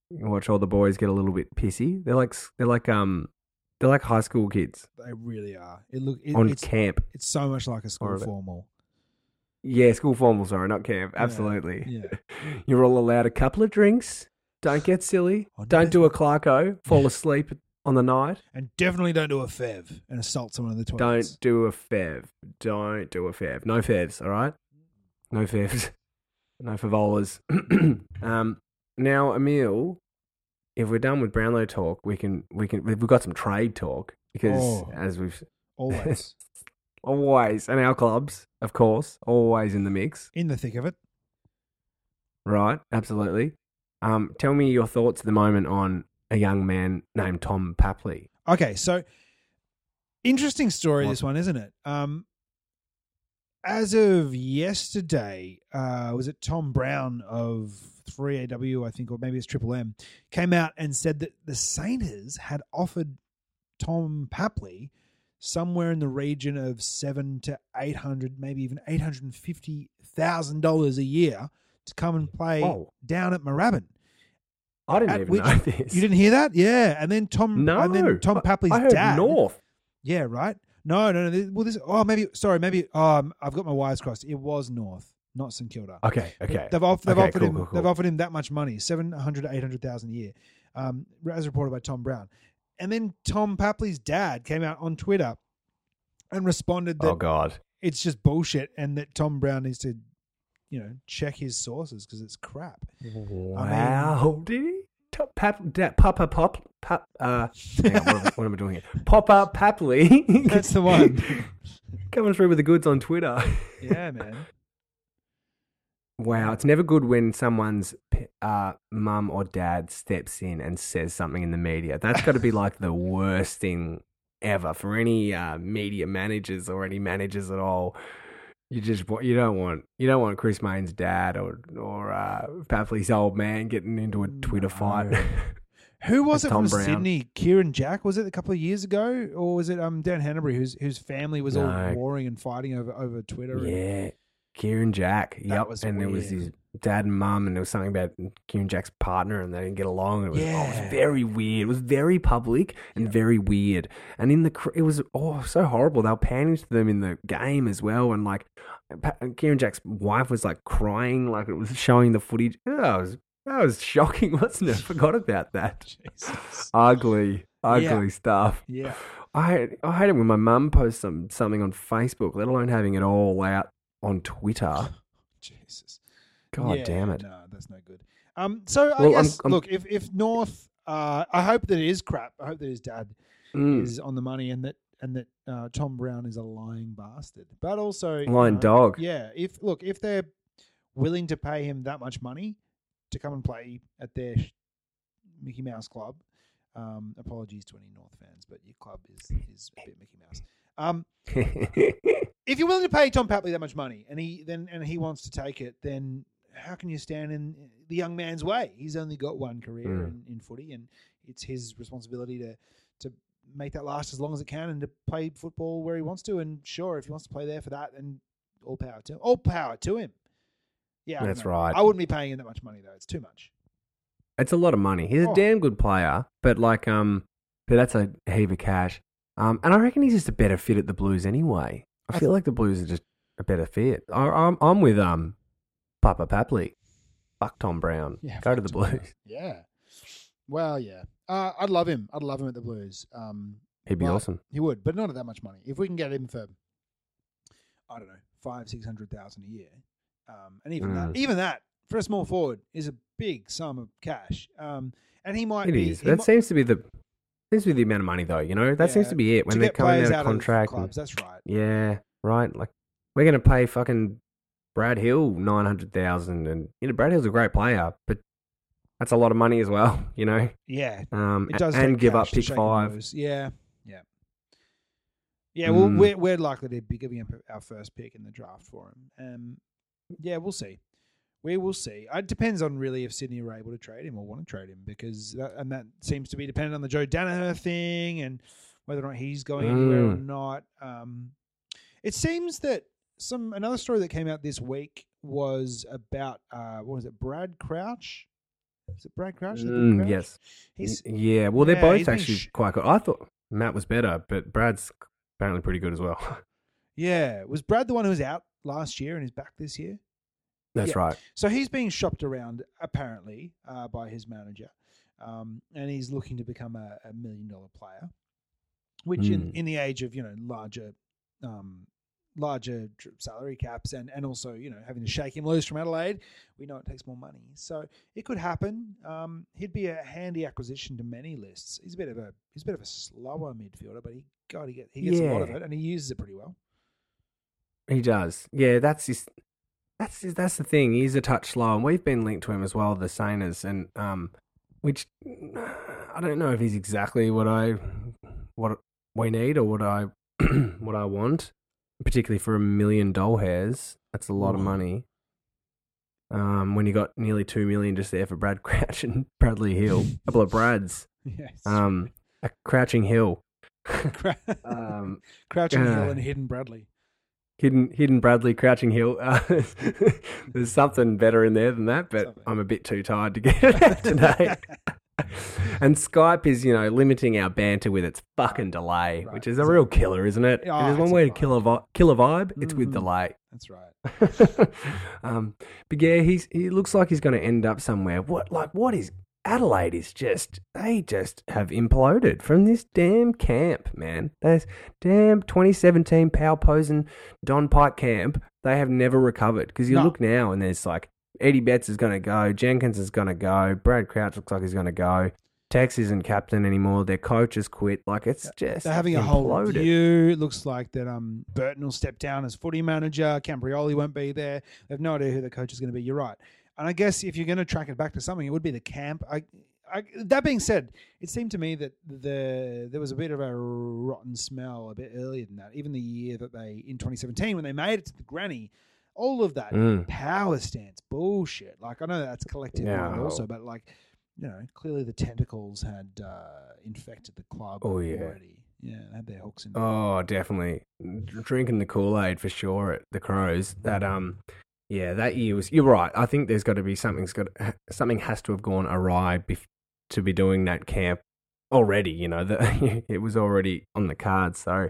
S1: You watch all the boys get a little bit pissy. They're like they're like um they're like high school kids
S2: They really are. It look it,
S1: on
S2: it's
S1: camp.
S2: it's so much like a school
S1: bit-
S2: formal.
S1: Yeah, school formal, sorry, not camp. Absolutely.
S2: Yeah.
S1: You're all allowed a couple of drinks. Don't get silly.
S2: Oh,
S1: Don't do a Clarko. Fall asleep on the night.
S2: And definitely don't do a fev and assault someone in the toilets.
S1: Don't do a fev. Don't do a fev. No fevs, all right? No fevs. No Fevolas. um, now, Emil, if we're done with Brownlow talk, we can we can we've got some trade talk because
S2: Oh.
S1: as we've
S2: Always
S1: always and our clubs, of course, always in the mix.
S2: in the thick of it.
S1: Right, absolutely. Um, tell me your thoughts at the moment on a young man named Tom Papley.
S2: Okay, so interesting story this one, isn't it? Um, as of yesterday, uh, was it Tom Brown of 3AW, I think, or maybe it's Triple M, came out and said that the Saints had offered Tom Papley somewhere in the region of seven to eight hundred, maybe even eight hundred and fifty thousand dollars a year to come and play
S1: Whoa.
S2: down at Moorabbin.
S1: I didn't even
S2: which-
S1: know this.
S2: You didn't hear that? Yeah, and then Tom,
S1: No,
S2: and then Tom Papley's
S1: I heard
S2: dad.
S1: North.
S2: Yeah, right. No, no, no. Well, this. Oh, maybe. Sorry, maybe. Um, I've got my wires crossed. It was North, not St Kilda.
S1: Okay, okay.
S2: They've, off, they've
S1: Okay,
S2: offered
S1: cool,
S2: him.
S1: cool, cool.
S2: They've offered him that much money, seven hundred to eight hundred thousand a year, um, as reported by Tom Brown. And then Tom Papley's dad came out on Twitter and responded that
S1: Oh God.
S2: it's just bullshit, and that Tom Brown needs to, you know, check his sources because it's crap.
S1: Wow. Did he? Top, pap, da, Papa Pop. Pap, uh, on, what, am, what am I doing here? Papa Papley.
S2: That's the one.
S1: Coming through with the goods on Twitter.
S2: Yeah, man.
S1: Wow, it's never good when someone's uh, mum or dad steps in and says something in the media. That's got to be like the worst thing ever for any uh, media managers or any managers at all. You just wa- you don't want you don't want Chris Mayne's dad or or uh, Papley's old man getting into a Twitter fight.
S2: Who was it
S1: Tom
S2: from
S1: Brown.
S2: Sydney? Kieran Jack was it a couple of years ago, or was it um Dan Hannebery whose whose family was all warring and fighting over over Twitter? and-
S1: yeah, Kieran Jack.
S2: That
S1: Yep, and there was
S2: weird.
S1: his dad and mum, and there was something about Kieran Jack's partner, and they didn't get along. It was, oh, it was very weird. It was very public and
S2: Yeah.
S1: very weird. And in the, it was oh so horrible. They were panning to them in the game as well, and like Kieran Jack's wife was like crying, like it was showing the footage. Oh, that was that was shocking, wasn't it? Forgot about that.
S2: Jesus.
S1: Ugly, ugly
S2: Yeah.
S1: stuff.
S2: Yeah.
S1: I I hate it when my mum posts some, something on Facebook, let alone having it all out on Twitter.
S2: Jesus.
S1: God
S2: Yeah,
S1: damn it.
S2: No, that's no good. Um. So I
S1: Well, I'm-
S2: guess
S1: I'm-
S2: look if if North, uh, I hope that it is crap. I hope that his dad
S1: Mm.
S2: is on the money and that and that uh, Tom Brown is a lying bastard. But also
S1: Lying
S2: know,
S1: dog.
S2: Yeah. If look if they're willing to pay him that much money to come and play at their Mickey Mouse club. Um, apologies to any North fans, but your club is is a bit Mickey Mouse. Um, if you're willing to pay Tom Papley that much money and he then and he wants to take it, then how can you stand in the young man's way? He's only got one career
S1: Mm.
S2: in, in footy, and it's his responsibility to to make that last as long as it can and to play football where he wants to. And sure, if he wants to play there for that, then all power to all power to him. Yeah,
S1: That's
S2: know.
S1: right.
S2: I wouldn't be paying him that much money though; it's too much.
S1: it's a lot of money. He's a
S2: Oh.
S1: damn good player, but like um, but that's a heap of cash. Um, and I reckon he's just a better fit at the Blues anyway. I
S2: I
S1: feel like the Blues are just a better fit. I, I'm I'm with um, Papa Papley. Fuck Tom Brown.
S2: Yeah,
S1: Go to the
S2: Tom Brown.
S1: Blues.
S2: Yeah. Well, yeah. Uh, I'd love him. I'd love him at the Blues. Um,
S1: He'd be awesome.
S2: He would, but not at that much money. If we can get him for, I don't know, five, six hundred thousand a year, um, and even
S1: Mm.
S2: that, even that for a small forward is a big sum of cash. Um, and he might
S1: It
S2: be.
S1: is. That seems to be the seems to be the amount of money though. You know, that seems to be it when
S2: to
S1: they're coming
S2: players
S1: out of contract. and-
S2: clubs. That's right.
S1: Yeah, right. Like we're gonna pay fucking Brad Hill nine hundred thousand, and you know Brad Hill's a great player, but that's a lot of money as well. You know,
S2: Yeah,
S1: um,
S2: it does.
S1: and give up pick
S2: shake
S1: five.
S2: and. Yeah, yeah, yeah. Well,
S1: Mm.
S2: we're we're likely to be giving up our first pick in the draft for him. Um, yeah, we'll see. We will see. It depends on really if Sydney are able to trade him or want to trade him because that, and that seems to be dependent on the Joe Daniher thing and whether or not he's going anywhere or
S1: Mm.
S2: not. Um, it seems that some another story that came out this week was about uh, what was it? Brad Crouch. Is it Brad Crouch? Is it Brad
S1: Mm,
S2: Crouch?
S1: yes,
S2: He's
S1: yeah. Well, they're
S2: Yeah,
S1: both actually
S2: sh-
S1: quite good. I thought Matt was better, but Brad's apparently pretty good as well.
S2: Yeah, was Brad the one who was out last year and is back this year?
S1: That's
S2: Yeah.
S1: right.
S2: So he's being shopped around apparently uh, by his manager, um, and he's looking to become a, a million dollar player, which in,
S1: Hmm.
S2: in the age of you know larger, um, larger salary caps and and also you know having to shake him loose from Adelaide, we know it takes more money. So it could happen. Um, he'd be a handy acquisition to many lists. He's a bit of a he's a bit of a slower midfielder, but he God he, get, he gets a lot of it and he uses it pretty well.
S1: He does. Yeah, that's his. That's his, that's the thing. He's a touch slow, and we've been linked to him as well, the Saners, and um, which I don't know if he's exactly what I what we need or what I what I want, particularly for a million doll hairs. That's a lot of money. Um, when you got nearly two million just there for Brad Crouch and Bradley Hill, a couple of Brads,
S2: Yes.
S1: um, a Crouching Hill, um,
S2: Crouching
S1: uh,
S2: Hill and Hidden Bradley.
S1: Hidden, hidden Bradley, crouching hill. Uh, there's something better in there than that, but
S2: Something.
S1: I'm a bit too tired to get it out today. And Skype is, you know, limiting our banter with its fucking delay,
S2: Right,
S1: which is a real killer, isn't it?
S2: Oh,
S1: if there's one way to kill a, vi- kill a vibe, it's with
S2: Mhm.
S1: delay.
S2: That's right.
S1: um, but yeah, he's he looks like he's going to end up somewhere. What like what is Adelaide is just they just have imploded from this damn camp, man. This damn 2017 Power Posen Don Pike camp. They have never recovered because you
S2: No.
S1: look now and there's like Eddie Betts is going to go, Jenkins is going to go, Brad Crouch looks like he's going to go. Tex isn't captain anymore. Their coach has quit. Like it's just
S2: They're having a whole
S1: imploded.
S2: review. It looks like that um, Burton will step down as footy manager. Camporeale won't be there. They have no idea who the coach is going to be. You're right. And I guess if you're going to track it back to something, it would be the camp. I, I, that being said, it seemed to me that the there was a bit of a rotten smell a bit earlier than that. Even the year that they in 2017 when they made it to the granny, all of that
S1: Mm.
S2: power stance bullshit. Like I know that's collective mind
S1: No.
S2: also, but like you know, clearly the tentacles had uh, infected the club
S1: Oh, yeah.
S2: already. Yeah, they had their hooks in.
S1: Oh, definitely drinking the Kool Aid for sure at the Crows. That um, yeah, that year was. You're right. I think there's got to be something's got something has to have gone awry bef- to be doing that camp already. You know that it was already on the cards. So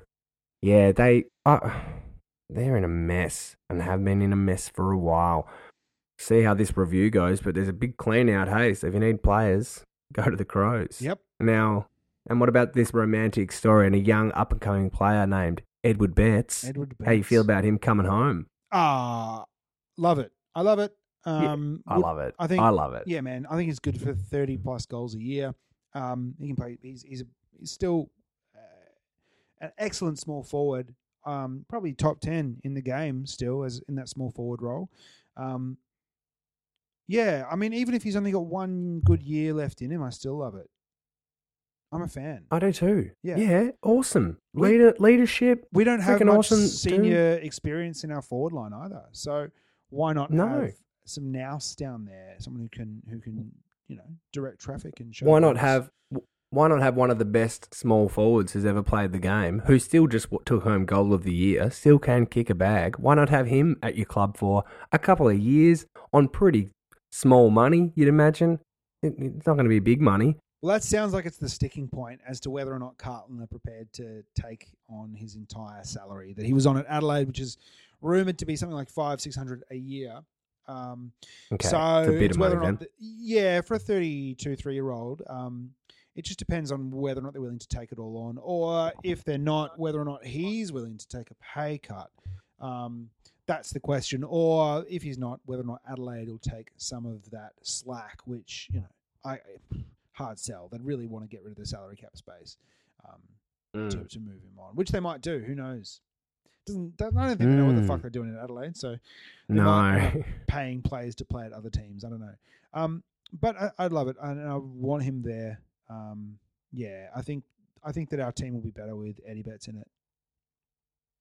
S1: yeah, they uh, they're in a mess and have been in a mess for a while. See how this review goes, but there's a big clean out. Hey, so if you need players, go to the Crows.
S2: Yep.
S1: Now, and what about this romantic story and a young up and coming player named Edward Betts?
S2: Edward. Betts.
S1: How you feel about him coming home?
S2: Ah, love it. I love it. Um,
S1: I
S2: would-
S1: love it.
S2: I think-
S1: I love it.
S2: Yeah, man. I think he's good for thirty plus goals a year. Um, he can play. He's he's, a, he's still uh, an excellent small forward. Um, probably top ten in the game still as in that small forward role. Um, yeah, I mean, even if he's only got one good year left in him, I still love it. I'm a fan.
S1: I do too.
S2: Yeah.
S1: Yeah. Awesome.
S2: We-
S1: Leader, leadership.
S2: We don't have much
S1: awesome, dude.
S2: senior experience in our forward line either. So why not
S1: No.
S2: have some nous down there, someone who can who can you know direct traffic and show.
S1: Why not have? Why not have one of the best small forwards who's ever played the game, who still just took home goal of the year, still can kick a bag? Why not have him at your club for a couple of years on pretty small money? You'd imagine it's not going to be big money.
S2: Well, that sounds like it's the sticking point as to whether or not Carlton are prepared to take on his entire salary that he was on at Adelaide, which is rumored to be something like five six hundred a year. Um,
S1: Okay,
S2: so
S1: it's a bit
S2: it's
S1: of
S2: whether
S1: money
S2: or not, the, yeah, for a 32, three year old, um, it just depends on whether or not they're willing to take it all on, or if they're not, whether or not he's willing to take a pay cut. Um, that's the question. Or if he's not, whether or not Adelaide will take some of that slack, which you know, I hard sell. They'd really want to get rid of the salary cap space um,
S1: Mm.
S2: to, to move him on, which they might do. Who knows? Doesn't I don't think they know what the
S1: Mm.
S2: fuck they're doing in Adelaide. So they
S1: No.
S2: might paying players to play at other teams. I don't know. Um, but I, I'd love it, and I want him there. Um, yeah, I think I think that our team will be better with Eddie Betts in it.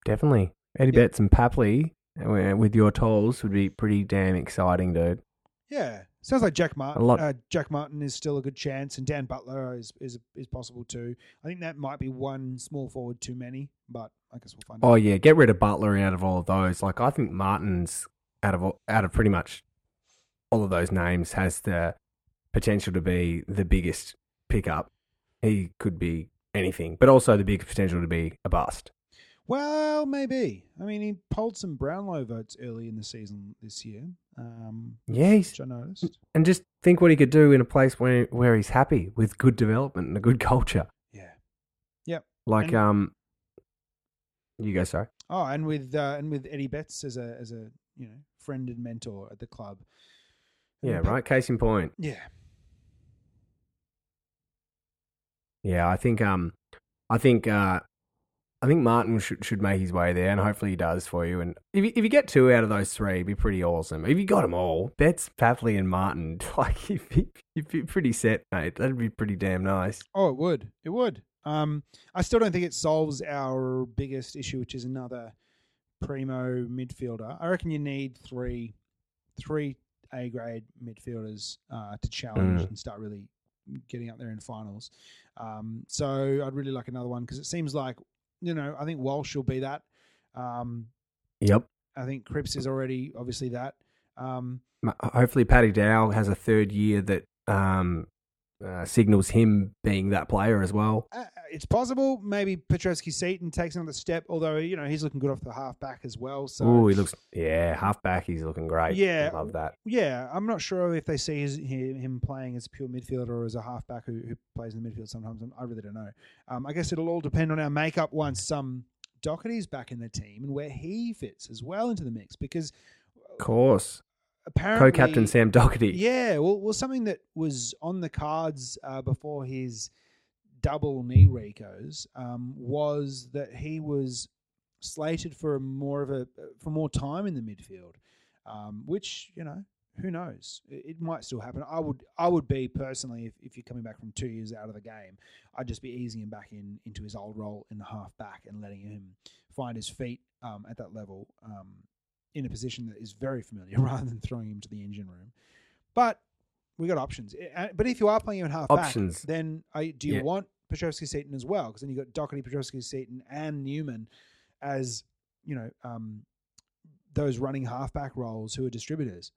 S1: Definitely. Eddie
S2: Yeah.
S1: Betts and Papley uh, with your tolls would be pretty damn exciting, dude.
S2: Yeah, sounds like Jack Martin.
S1: A lot-
S2: Uh, Jack Martin is still a good chance, and Dan Butler is, is is possible too. I think that might be one small forward too many, but I guess we'll find out.
S1: Oh
S2: out.
S1: yeah, get rid of Butler out of all of those. Like I think Martin's out of all, out of pretty much all of those names has the potential to be the biggest pickup. He could be anything, but also the big potential to be a bust.
S2: Well, maybe. I mean, he polled some Brownlow votes early in the season this year, um,
S1: Yeah, he's,
S2: which I noticed.
S1: and just think what he could do in a place where where he's happy with good development and a good culture.
S2: Yeah. Yep.
S1: Like
S2: And-
S1: um, you go. Sorry.
S2: Oh, and with uh, and with Eddie Betts as a as a you know friend and mentor at the club.
S1: Yeah, right. Case in point.
S2: Yeah,
S1: Yeah, I think um, I think uh, I think Martin should should make his way there, and hopefully he does for you. And if you, if you get two out of those three, it'd be pretty awesome. If you got them all, Betts, Papley, and Martin, like you'd be, you'd be pretty set, mate. That'd be pretty damn nice.
S2: Oh, it would. It would. Um, I still don't think it solves our biggest issue, which is another primo midfielder. I reckon you need three, three A grade midfielders uh, to challenge
S1: Mm.
S2: and start really getting up there in finals. Um, so I'd really like another one because it seems like you know I think Walsh will be that. Um,
S1: Yep.
S2: I think Cripps is already obviously that. Um,
S1: Hopefully, Paddy Dow has a third year that um, uh, signals him being that player as well.
S2: Uh, it's possible. Maybe Petrevski-Seton takes another step, although you know he's looking good off the half back as well. So
S1: Oh, he looks yeah, half back. He's looking great.
S2: Yeah.
S1: I love that.
S2: yeah, I'm not sure if they see his, him, him playing as a pure midfielder or as a halfback who, who plays in the midfield sometimes. I really don't know. Um, I guess it'll all depend on our makeup once um, Docherty's back in the team and where he fits as well into the mix because
S1: Of course,
S2: apparently
S1: co-captain Sam Docherty.
S2: Yeah, well, well, something that was on the cards uh, before his double knee recos um, was that he was slated for more of a for more time in the midfield, um, which you know who knows it, it might still happen. I would I would be personally if, if you're coming back from two years out of the game, I'd just be easing him back in into his old role in the half back and letting him find his feet um, at that level. Um, in a position that is very familiar rather than throwing him to the engine room. But we got options. Uh, But if you are playing him in half
S1: Options.
S2: back, then I, do you
S1: Yeah.
S2: want Petrevski-Seton as well? Because then you got Docherty, Petrovsky Seaton, and Newman as you know um, those running halfback roles who are distributors.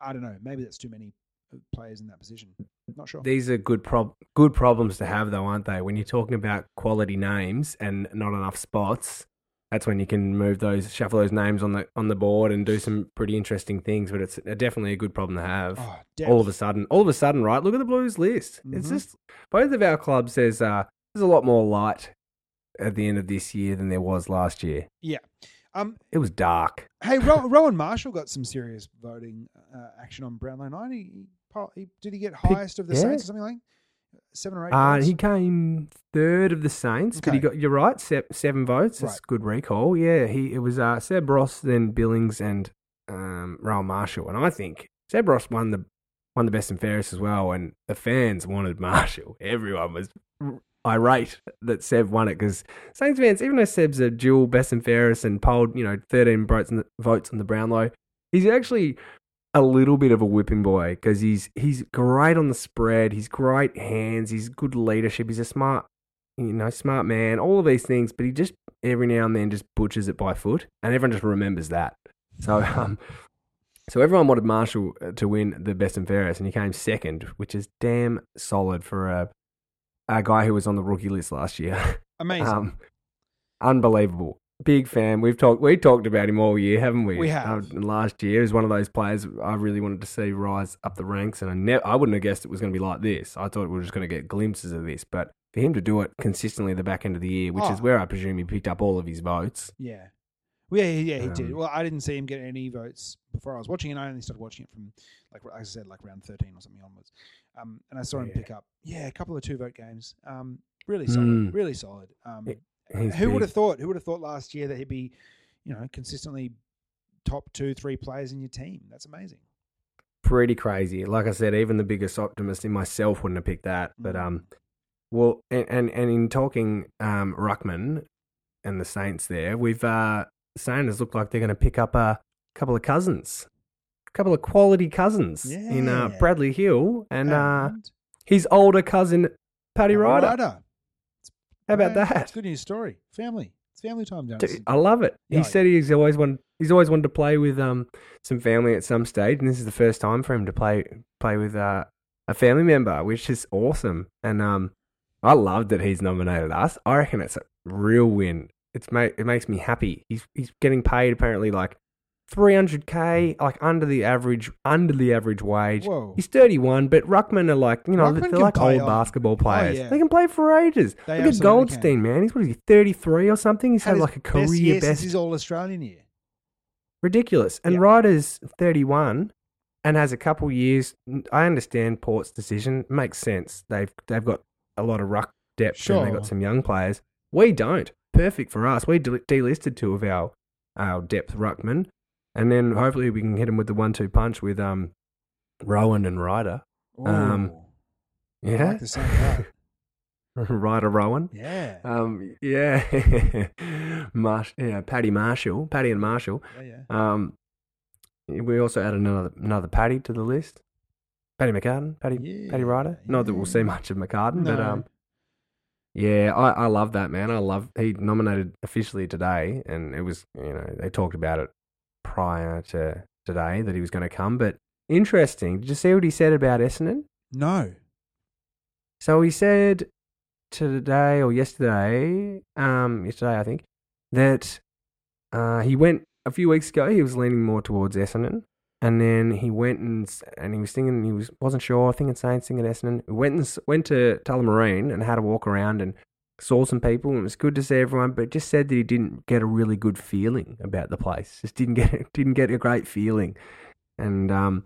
S2: I don't know. Maybe that's too many uh, players in that position. Not sure.
S1: These are good prob- good problems to have, though, aren't they? When you're talking about quality names and not enough spots, that's when you can move those, shuffle those names on the on the board and do some pretty interesting things. But it's definitely a good problem to have.
S2: oh,
S1: all of a sudden, all of a sudden, right? Look at the Blues list. It's
S2: Mhm.
S1: just both of our clubs. There's uh, there's a lot more light at the end of this year than there was last year. Yeah.
S2: Um,
S1: It was dark.
S2: Hey, Ro- Rowan Marshall got some serious voting uh, action on Brownlow night. He, he, did he get highest of the
S1: yeah.
S2: Saints or something like seven or eight?
S1: Uh,
S2: votes?
S1: he came third of the Saints, but he got you're right, se- seven votes. That's
S2: Right.
S1: good recall. Yeah, he it was uh, Seb Ross, then Billings, and um, Rowan Marshall, and I think Seb Ross won the won the best and fairest as well. And the fans wanted Marshall. Everyone was irate that Seb won it because Saints fans, even though Seb's a dual best and fairest and polled you know 13 votes the, votes on the Brownlow, he's actually a little bit of a whipping boy because he's he's great on the spread. He's great hands. He's good leadership. He's a smart, you know, smart man. All of these things, but he just every now and then just butchers it by foot, and everyone just remembers that. So, um, so everyone wanted Marshall uh, to win the best and fairest, and he came second, which is damn solid for a a guy who was on the rookie list last year.
S2: Amazing.
S1: Um, unbelievable. Big fan. We've talked. We talked about him all year, haven't we?
S2: We have.
S1: Uh, last year, he was one of those players I really wanted to see rise up the ranks, and I never, I wouldn't have guessed it was going to be like this. I thought we were just going to get glimpses of this, but for him to do it consistently at the back end of the year, which is
S2: Oh.
S1: where I presume he picked up all of his votes.
S2: yeah. Well, yeah, yeah, he did.
S1: Um,
S2: Well, I didn't see him get any votes before I was watching and I only started watching it from, like like I said, like round thirteen or something onwards. Um, and I saw him
S1: Yeah.
S2: pick up, yeah, a couple of two vote games. Um, really solid,
S1: Mm.
S2: really solid. Um,
S1: Yeah, He's
S2: who would have thought? Who would have thought last year that he'd be, you know, consistently top two, three players in your team? That's amazing.
S1: pretty crazy. Like I said, even the biggest optimist in myself wouldn't have picked that. But
S2: Mm.
S1: um, well, and and, and in talking um Ruckman and the Saints, there we've uh saying it look like they're going to pick up a couple of cousins, a couple of quality cousins in uh, Bradley Hill and uh his older cousin Paddy Ryder.
S2: Ryder.
S1: How about
S2: Yeah,
S1: that?
S2: It's a good news story. Family. It's family time down.
S1: Dude, I love it.
S2: Yeah.
S1: He said he's always wanted he's always wanted to play with um some family at some stage, and this is the first time for him to play play with uh, a family member, which is awesome. And um, I love that he's nominated us. I reckon it's a real win. It's ma- it makes me happy. He's he's getting paid apparently like three hundred k, like under the average under the average wage.
S2: Whoa.
S1: He's 31, but Ruckman are like, you know,
S2: Ruckman
S1: they're like old
S2: on.
S1: basketball oh, players.
S2: yeah.
S1: They can play for ages.
S2: They
S1: Look at Goldstein, man. He's what is he, 33 or something? He's had,
S2: his
S1: like a
S2: best
S1: career
S2: year
S1: best.
S2: his All Australian year.
S1: Ridiculous. And
S2: Yeah.
S1: Ryder's 31 and has a couple years. I understand Port's decision. Makes sense. They've they've got a lot of ruck depth and they've got some young players. We don't. Perfect for us. We del- delisted two of our our depth ruckmen. And then hopefully we can hit him with the one-two punch with um Rowan and Ryder. Um,
S2: Ooh. I
S1: Yeah.
S2: like the sound of that.
S1: Ryder Rowan.
S2: Yeah.
S1: Um, yeah, Marsh, yeah, Paddy Marshall, Paddy and Marshall.
S2: yeah, yeah.
S1: Um, we also added another another Paddy to the list. Paddy McCartan, Paddy
S2: Yeah,
S1: Paddy Ryder. Not that we'll see much of McCartan, but um, yeah, I, I love that man. I love he nominated officially today, and it was you know they talked about it prior to today that he was going to come. But interesting. Did you see what he said about Essendon?
S2: No.
S1: So he said today or yesterday, um, yesterday I think, that uh, he went a few weeks ago. He was leaning more towards Essendon, and then he went and and he was thinking he was wasn't sure, thinking Saints, thinking Essendon. He went and went to Tullamarine and had a walk around and saw some people. And it was good to see everyone, but just said that he didn't get a really good feeling about the place. Just didn't get didn't get a great feeling, and um.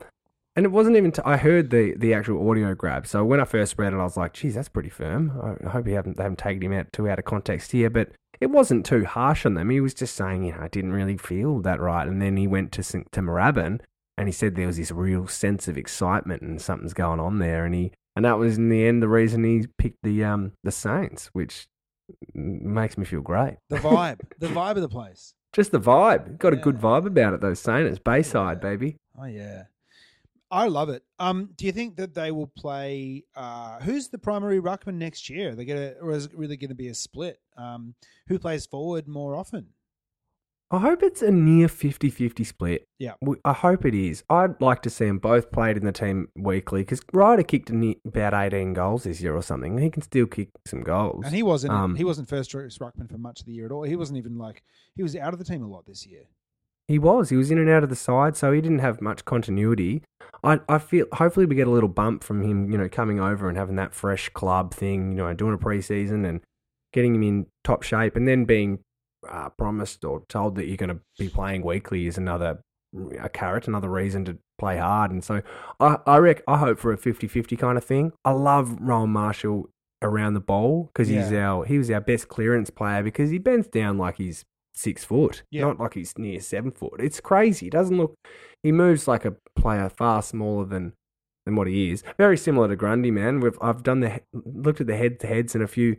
S1: And it wasn't even. T- I heard the, the actual audio grab. So when I first read it, I was like, "Geez, that's pretty firm." I, hope you haven't they haven't taken him out too out of context here. But it wasn't too harsh on them. He was just saying, you know, I didn't really feel that right. And then he went to to Moorabbin, and he said there was this real sense of excitement and something's going on there. And he and that was in the end the reason he picked the um the Saints, which makes me feel great.
S2: The vibe, the vibe of the place.
S1: Just the vibe, got a good vibe about it. Those Saints, Bayside,
S2: Yeah.
S1: baby.
S2: Oh yeah, I love it. Um, do you think that they will play? Uh, who's the primary ruckman next year? Are they gonna, or is it really going to be a split? Um, who plays forward more often?
S1: I hope it's a near 50 50 split.
S2: Yeah.
S1: I hope it is. I'd like to see them both played in the team weekly because Ryder kicked about 18 goals this year or something. He can still kick some goals.
S2: And he wasn't.
S1: Um,
S2: he wasn't first choice ruckman for much of the year at all. He wasn't even like he was out of the team a lot this year.
S1: He was. He was in and out of the side, so he didn't have much continuity. I, I feel hopefully we get a little bump from him, you know, coming over and having that fresh club thing, you know, doing a preseason and getting him in top shape, and then being uh, promised or told that you're going to be playing weekly is another a carrot, another reason to play hard. And so I I rec- I hope for a 50-50 kind of thing. I love Rowan Marshall around the bowl because he's
S2: Yeah.
S1: our he was our best clearance player because he bends down like he's six foot,
S2: Yeah.
S1: not like he's near seven foot. It's crazy. He doesn't look. He moves like a player far smaller than than what he is. Very similar to Grundy, man. We've I've done the looked at the head to heads and a few.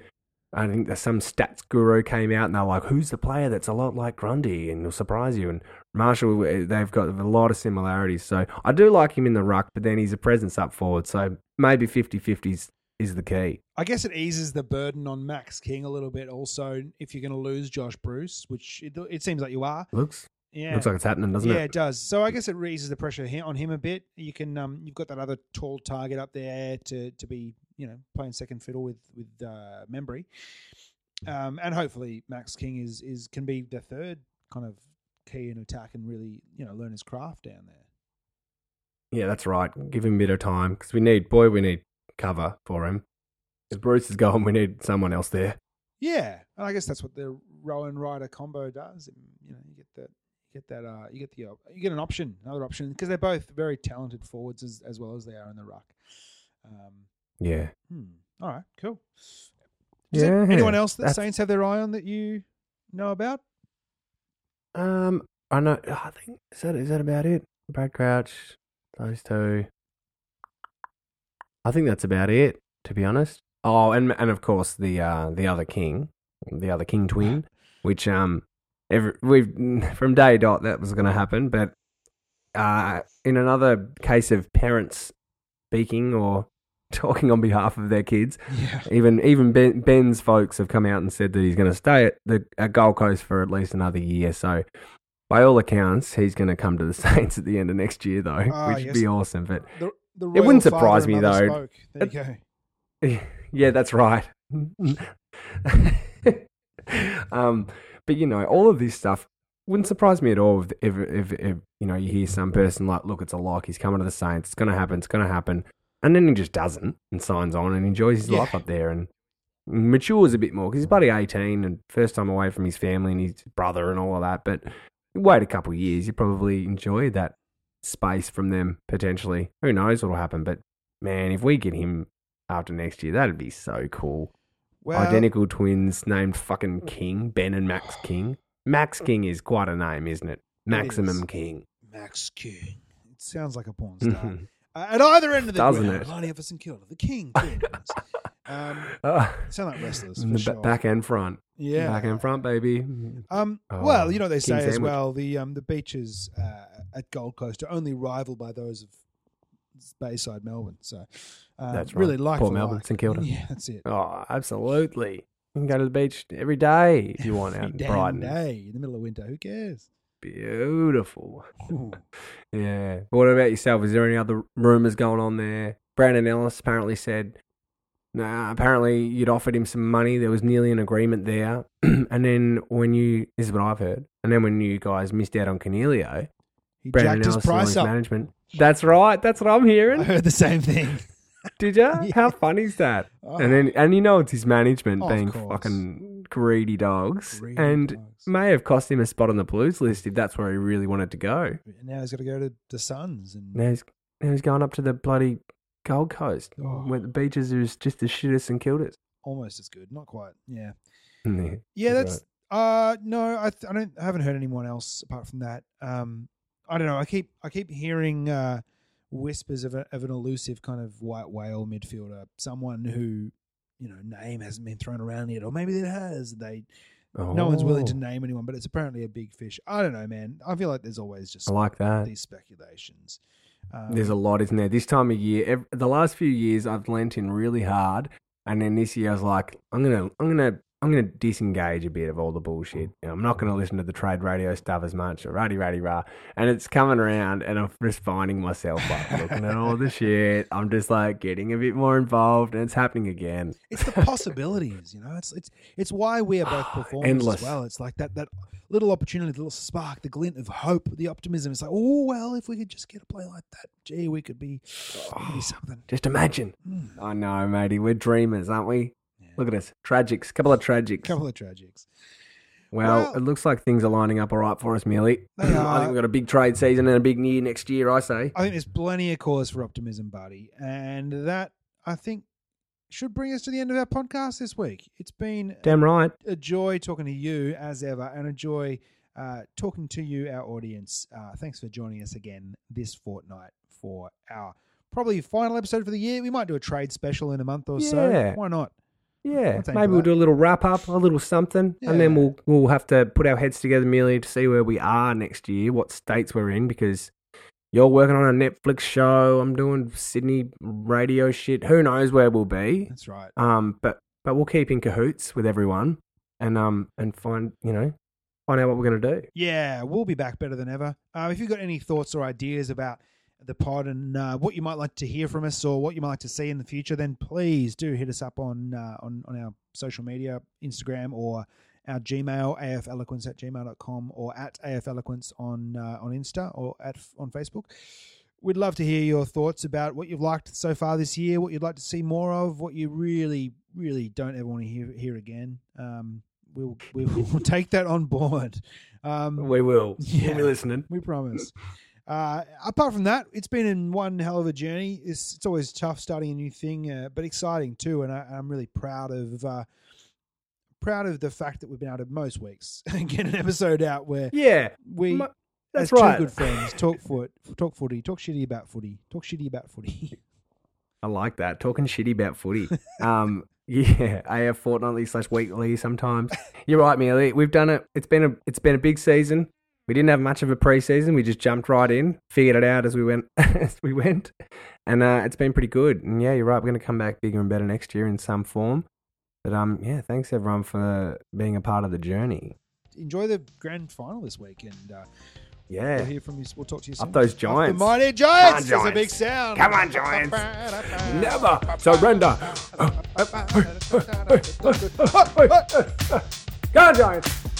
S1: I think there's some stats guru came out and they're like, "Who's the player that's a lot like Grundy?" and it'll surprise you. And Marshall, eh, they've got a lot of similarities. So I do like him in the ruck, but then he's a presence up forward. So maybe 50-50s is the key.
S2: I guess it eases the burden on Max King a little bit. Also, if you're going to lose Josh Bruce, which it, it seems like you are,
S1: Looks
S2: yeah,
S1: looks like it's happening, doesn't it?
S2: yeah,
S1: it?
S2: does. So I guess it raises the pressure on him a bit. You can, um, you've got that other tall target up there to to be, you know, playing second fiddle with with uh, Membrey, um, and hopefully Max King is is can be the third kind of key in attack and really, you know, learn his craft down there.
S1: Yeah, that's right. Give him a bit of time because we need, boy, we need cover for him. As Bruce is gone, we need someone else there.
S2: Yeah, and I guess that's what the Rowan Ryder combo does. You know, you get that, get that, uh, you get the, op- you get an option, another option, because they're both very talented forwards as as well as they are in the ruck. Um,
S1: Yeah.
S2: hmm. All right, cool. Does
S1: Yeah,
S2: anyone else that
S1: that's-
S2: Saints have their eye on that you know about?
S1: Um, I know. I think is that is that about it? Brad Crouch, those two. I think that's about it. To be honest. Oh, and and of course the uh the other king, the other king twin, which um, every we've from day dot that was going to happen, but uh, in another case of parents speaking or talking on behalf of their kids,
S2: Yeah.
S1: even even ben, Ben's folks have come out and said that he's going to stay at the at Gold Coast for at least another year. So, by all accounts, he's going to come to the Saints at the end of next year, though,
S2: Ah,
S1: which would
S2: yes.
S1: be awesome. But
S2: The, the
S1: It wouldn't surprise me, though.
S2: Spoke. There you go.
S1: yeah, that's right. um, but you know, all of this stuff wouldn't surprise me at all if, if, if, if you know you hear some person like, "Look, it's a lock. He's coming to the Saints. It's going to happen. It's going to happen," and then he just doesn't and signs on and enjoys his
S2: Yeah.
S1: life up there and matures a bit more because he's bloody eighteen and first time away from his family and his brother and all of that. But wait a couple of years, you probably enjoy that space from them potentially. Who knows what'll happen? But man, if we get him after next year, that'd be so cool.
S2: Well,
S1: Identical twins named fucking King, Ben and Max King. Max King is quite a name, isn't it? Maximum
S2: is.
S1: King.
S2: Max King. It sounds like a porn star. Uh, at either end of the
S1: Doesn't
S2: ground,
S1: it?
S2: Lonnie Everson killed the King. twins. um,
S1: Ah,
S2: sound like wrestlers for sure.
S1: back and front.
S2: yeah,
S1: Back and front, baby.
S2: Um,
S1: Oh,
S2: well, you know what they
S1: King
S2: say as well. The um, the beaches uh, at Gold Coast are only rivaled by those of Bayside, Melbourne. So uh,
S1: That's right.
S2: really like
S1: Port Melbourne,
S2: like.
S1: St Kilda.
S2: Yeah, that's it.
S1: Oh, absolutely. You can go to the beach every day if you want out in Brighton.
S2: day in the middle of winter. Who cares?
S1: Beautiful. Yeah. What about yourself? Is there any other rumors going on there? Brandon Ellis apparently said Nah, apparently you'd offered him some money. There was nearly an agreement there. and then when you, this is what I've heard. And then when you guys missed out on Cornelio,
S2: He
S1: Brandon
S2: jacked his price
S1: his
S2: up.
S1: management. That's right. That's what I'm hearing.
S2: I heard the same thing.
S1: Did you?
S2: Yeah.
S1: How funny is that?
S2: Oh,
S1: And then, and you know, it's his management
S2: Of
S1: being fucking greedy dogs,
S2: Greedy
S1: and
S2: dogs.
S1: may have cost him a spot on the Blues list if that's where he really wanted to go.
S2: And now he's got to go to the Suns and
S1: Now he's, now he's going up to the bloody Gold Coast,
S2: Oh.
S1: where the beaches are just as shit as St Kilda's.
S2: almost as good. Not quite. Yeah.
S1: Yeah,
S2: Yeah,
S1: that's
S2: that's uh no, I th- I don't I haven't heard anyone else apart from that. Um I don't know. I keep I keep hearing uh whispers of, a, of an elusive kind of white whale midfielder, someone who you know name hasn't been thrown around yet, or maybe it has. They no one's willing to
S1: Oh,
S2: name anyone, but it's apparently a big fish. I don't know, man. I feel like there's always just
S1: I like that.
S2: these speculations. Um,
S1: There's a lot, isn't there? This time of year, ev the last few years, I've lent in really hard, and then this year I was like, I'm gonna, I'm gonna, I'm gonna disengage a bit of all the bullshit. I'm not gonna listen to the trade radio stuff as much. or Ruddy, ruddy, rah. And it's coming around, and I'm just finding myself like looking at all the shit. I'm just like getting a bit more involved, and it's happening again.
S2: it's the possibilities, you know. It's it's it's why we are both performers
S1: Endless.
S2: as well. It's like that that little opportunity, the little spark, the glint of hope, the optimism. It's like, oh well, if we could just get a play like that, gee, we could be, be something.
S1: Just imagine.
S2: Hmm.
S1: I know, matey. We're dreamers, aren't we?
S2: Yeah.
S1: Look at us, tragics. Couple of tragics.
S2: couple of tragics.
S1: Well,
S2: Well-
S1: it looks like things are lining up all right for us, Millie. I think we've got a big trade season and a big year next year, I say.
S2: I think there's plenty of cause for optimism, buddy, and that I think should bring us to the end of our podcast this week. It's been
S1: Damn right.
S2: a joy talking to you as ever, and a joy uh, talking to you, our audience. Uh, thanks for joining us again this fortnight for our probably final episode for the year. We might do a trade special in a month or so. Why not?
S1: Yeah, maybe we'll
S2: that.
S1: do a little wrap up, a little something, and then we'll we'll have to put our heads together, merely to see where we are next year, what states we're in, because you're working on a Netflix show. I'm doing Sydney radio shit. Who knows where we'll be?
S2: That's right.
S1: Um, but but we'll keep in cahoots with everyone, and um and find you know find out what we're gonna do.
S2: Yeah, we'll be back better than ever. Uh, if you've got any thoughts or ideas about the pod and uh, what you might like to hear from us or what you might like to see in the future, then please do hit us up on uh, on, on our social media, Instagram or our Gmail, afeloquence at gmail.com or at afeloquence on uh, on Insta or at on Facebook. We'd love to hear your thoughts about what you've liked so far this year, what you'd like to see more of, what you really, really don't ever want to hear hear again. Um, we'll, we'll we'll take that on board. Um,
S1: We will.
S2: Yeah.
S1: We'll be listening.
S2: we promise. Uh, apart from that, it's been in one hell of a journey. It's, it's always tough starting a new thing, uh, but exciting too. And I, I'm really proud of uh, proud of the fact that we've been able to most weeks get an episode out where
S1: Yeah,
S2: we, as
S1: that's right.
S2: two good friends, talk foot, talk footy, talk shitty about footy, talk shitty about footy.
S1: I like that. Talking shitty about footy. um, yeah, AF fortnightly slash weekly sometimes. You're right, Millie. We've done it. It's been a it's been a big season. We didn't have much of a preseason. We just jumped right in, figured it out as we went as we went, and uh, it's been pretty good. And yeah, you're right. We're going to come back bigger and better next year in some form. But um, yeah, thanks everyone for being a part of the journey.
S2: Enjoy the grand final this week, and uh,
S1: Yeah,
S2: we'll hear from you. We'll talk to you soon.
S1: Up those
S2: Up
S1: Giants.
S2: the mighty Giants.
S1: Come on,
S2: There's a big
S1: Giants.
S2: sound.
S1: Come on, Giants. never surrender. Go on, Giants.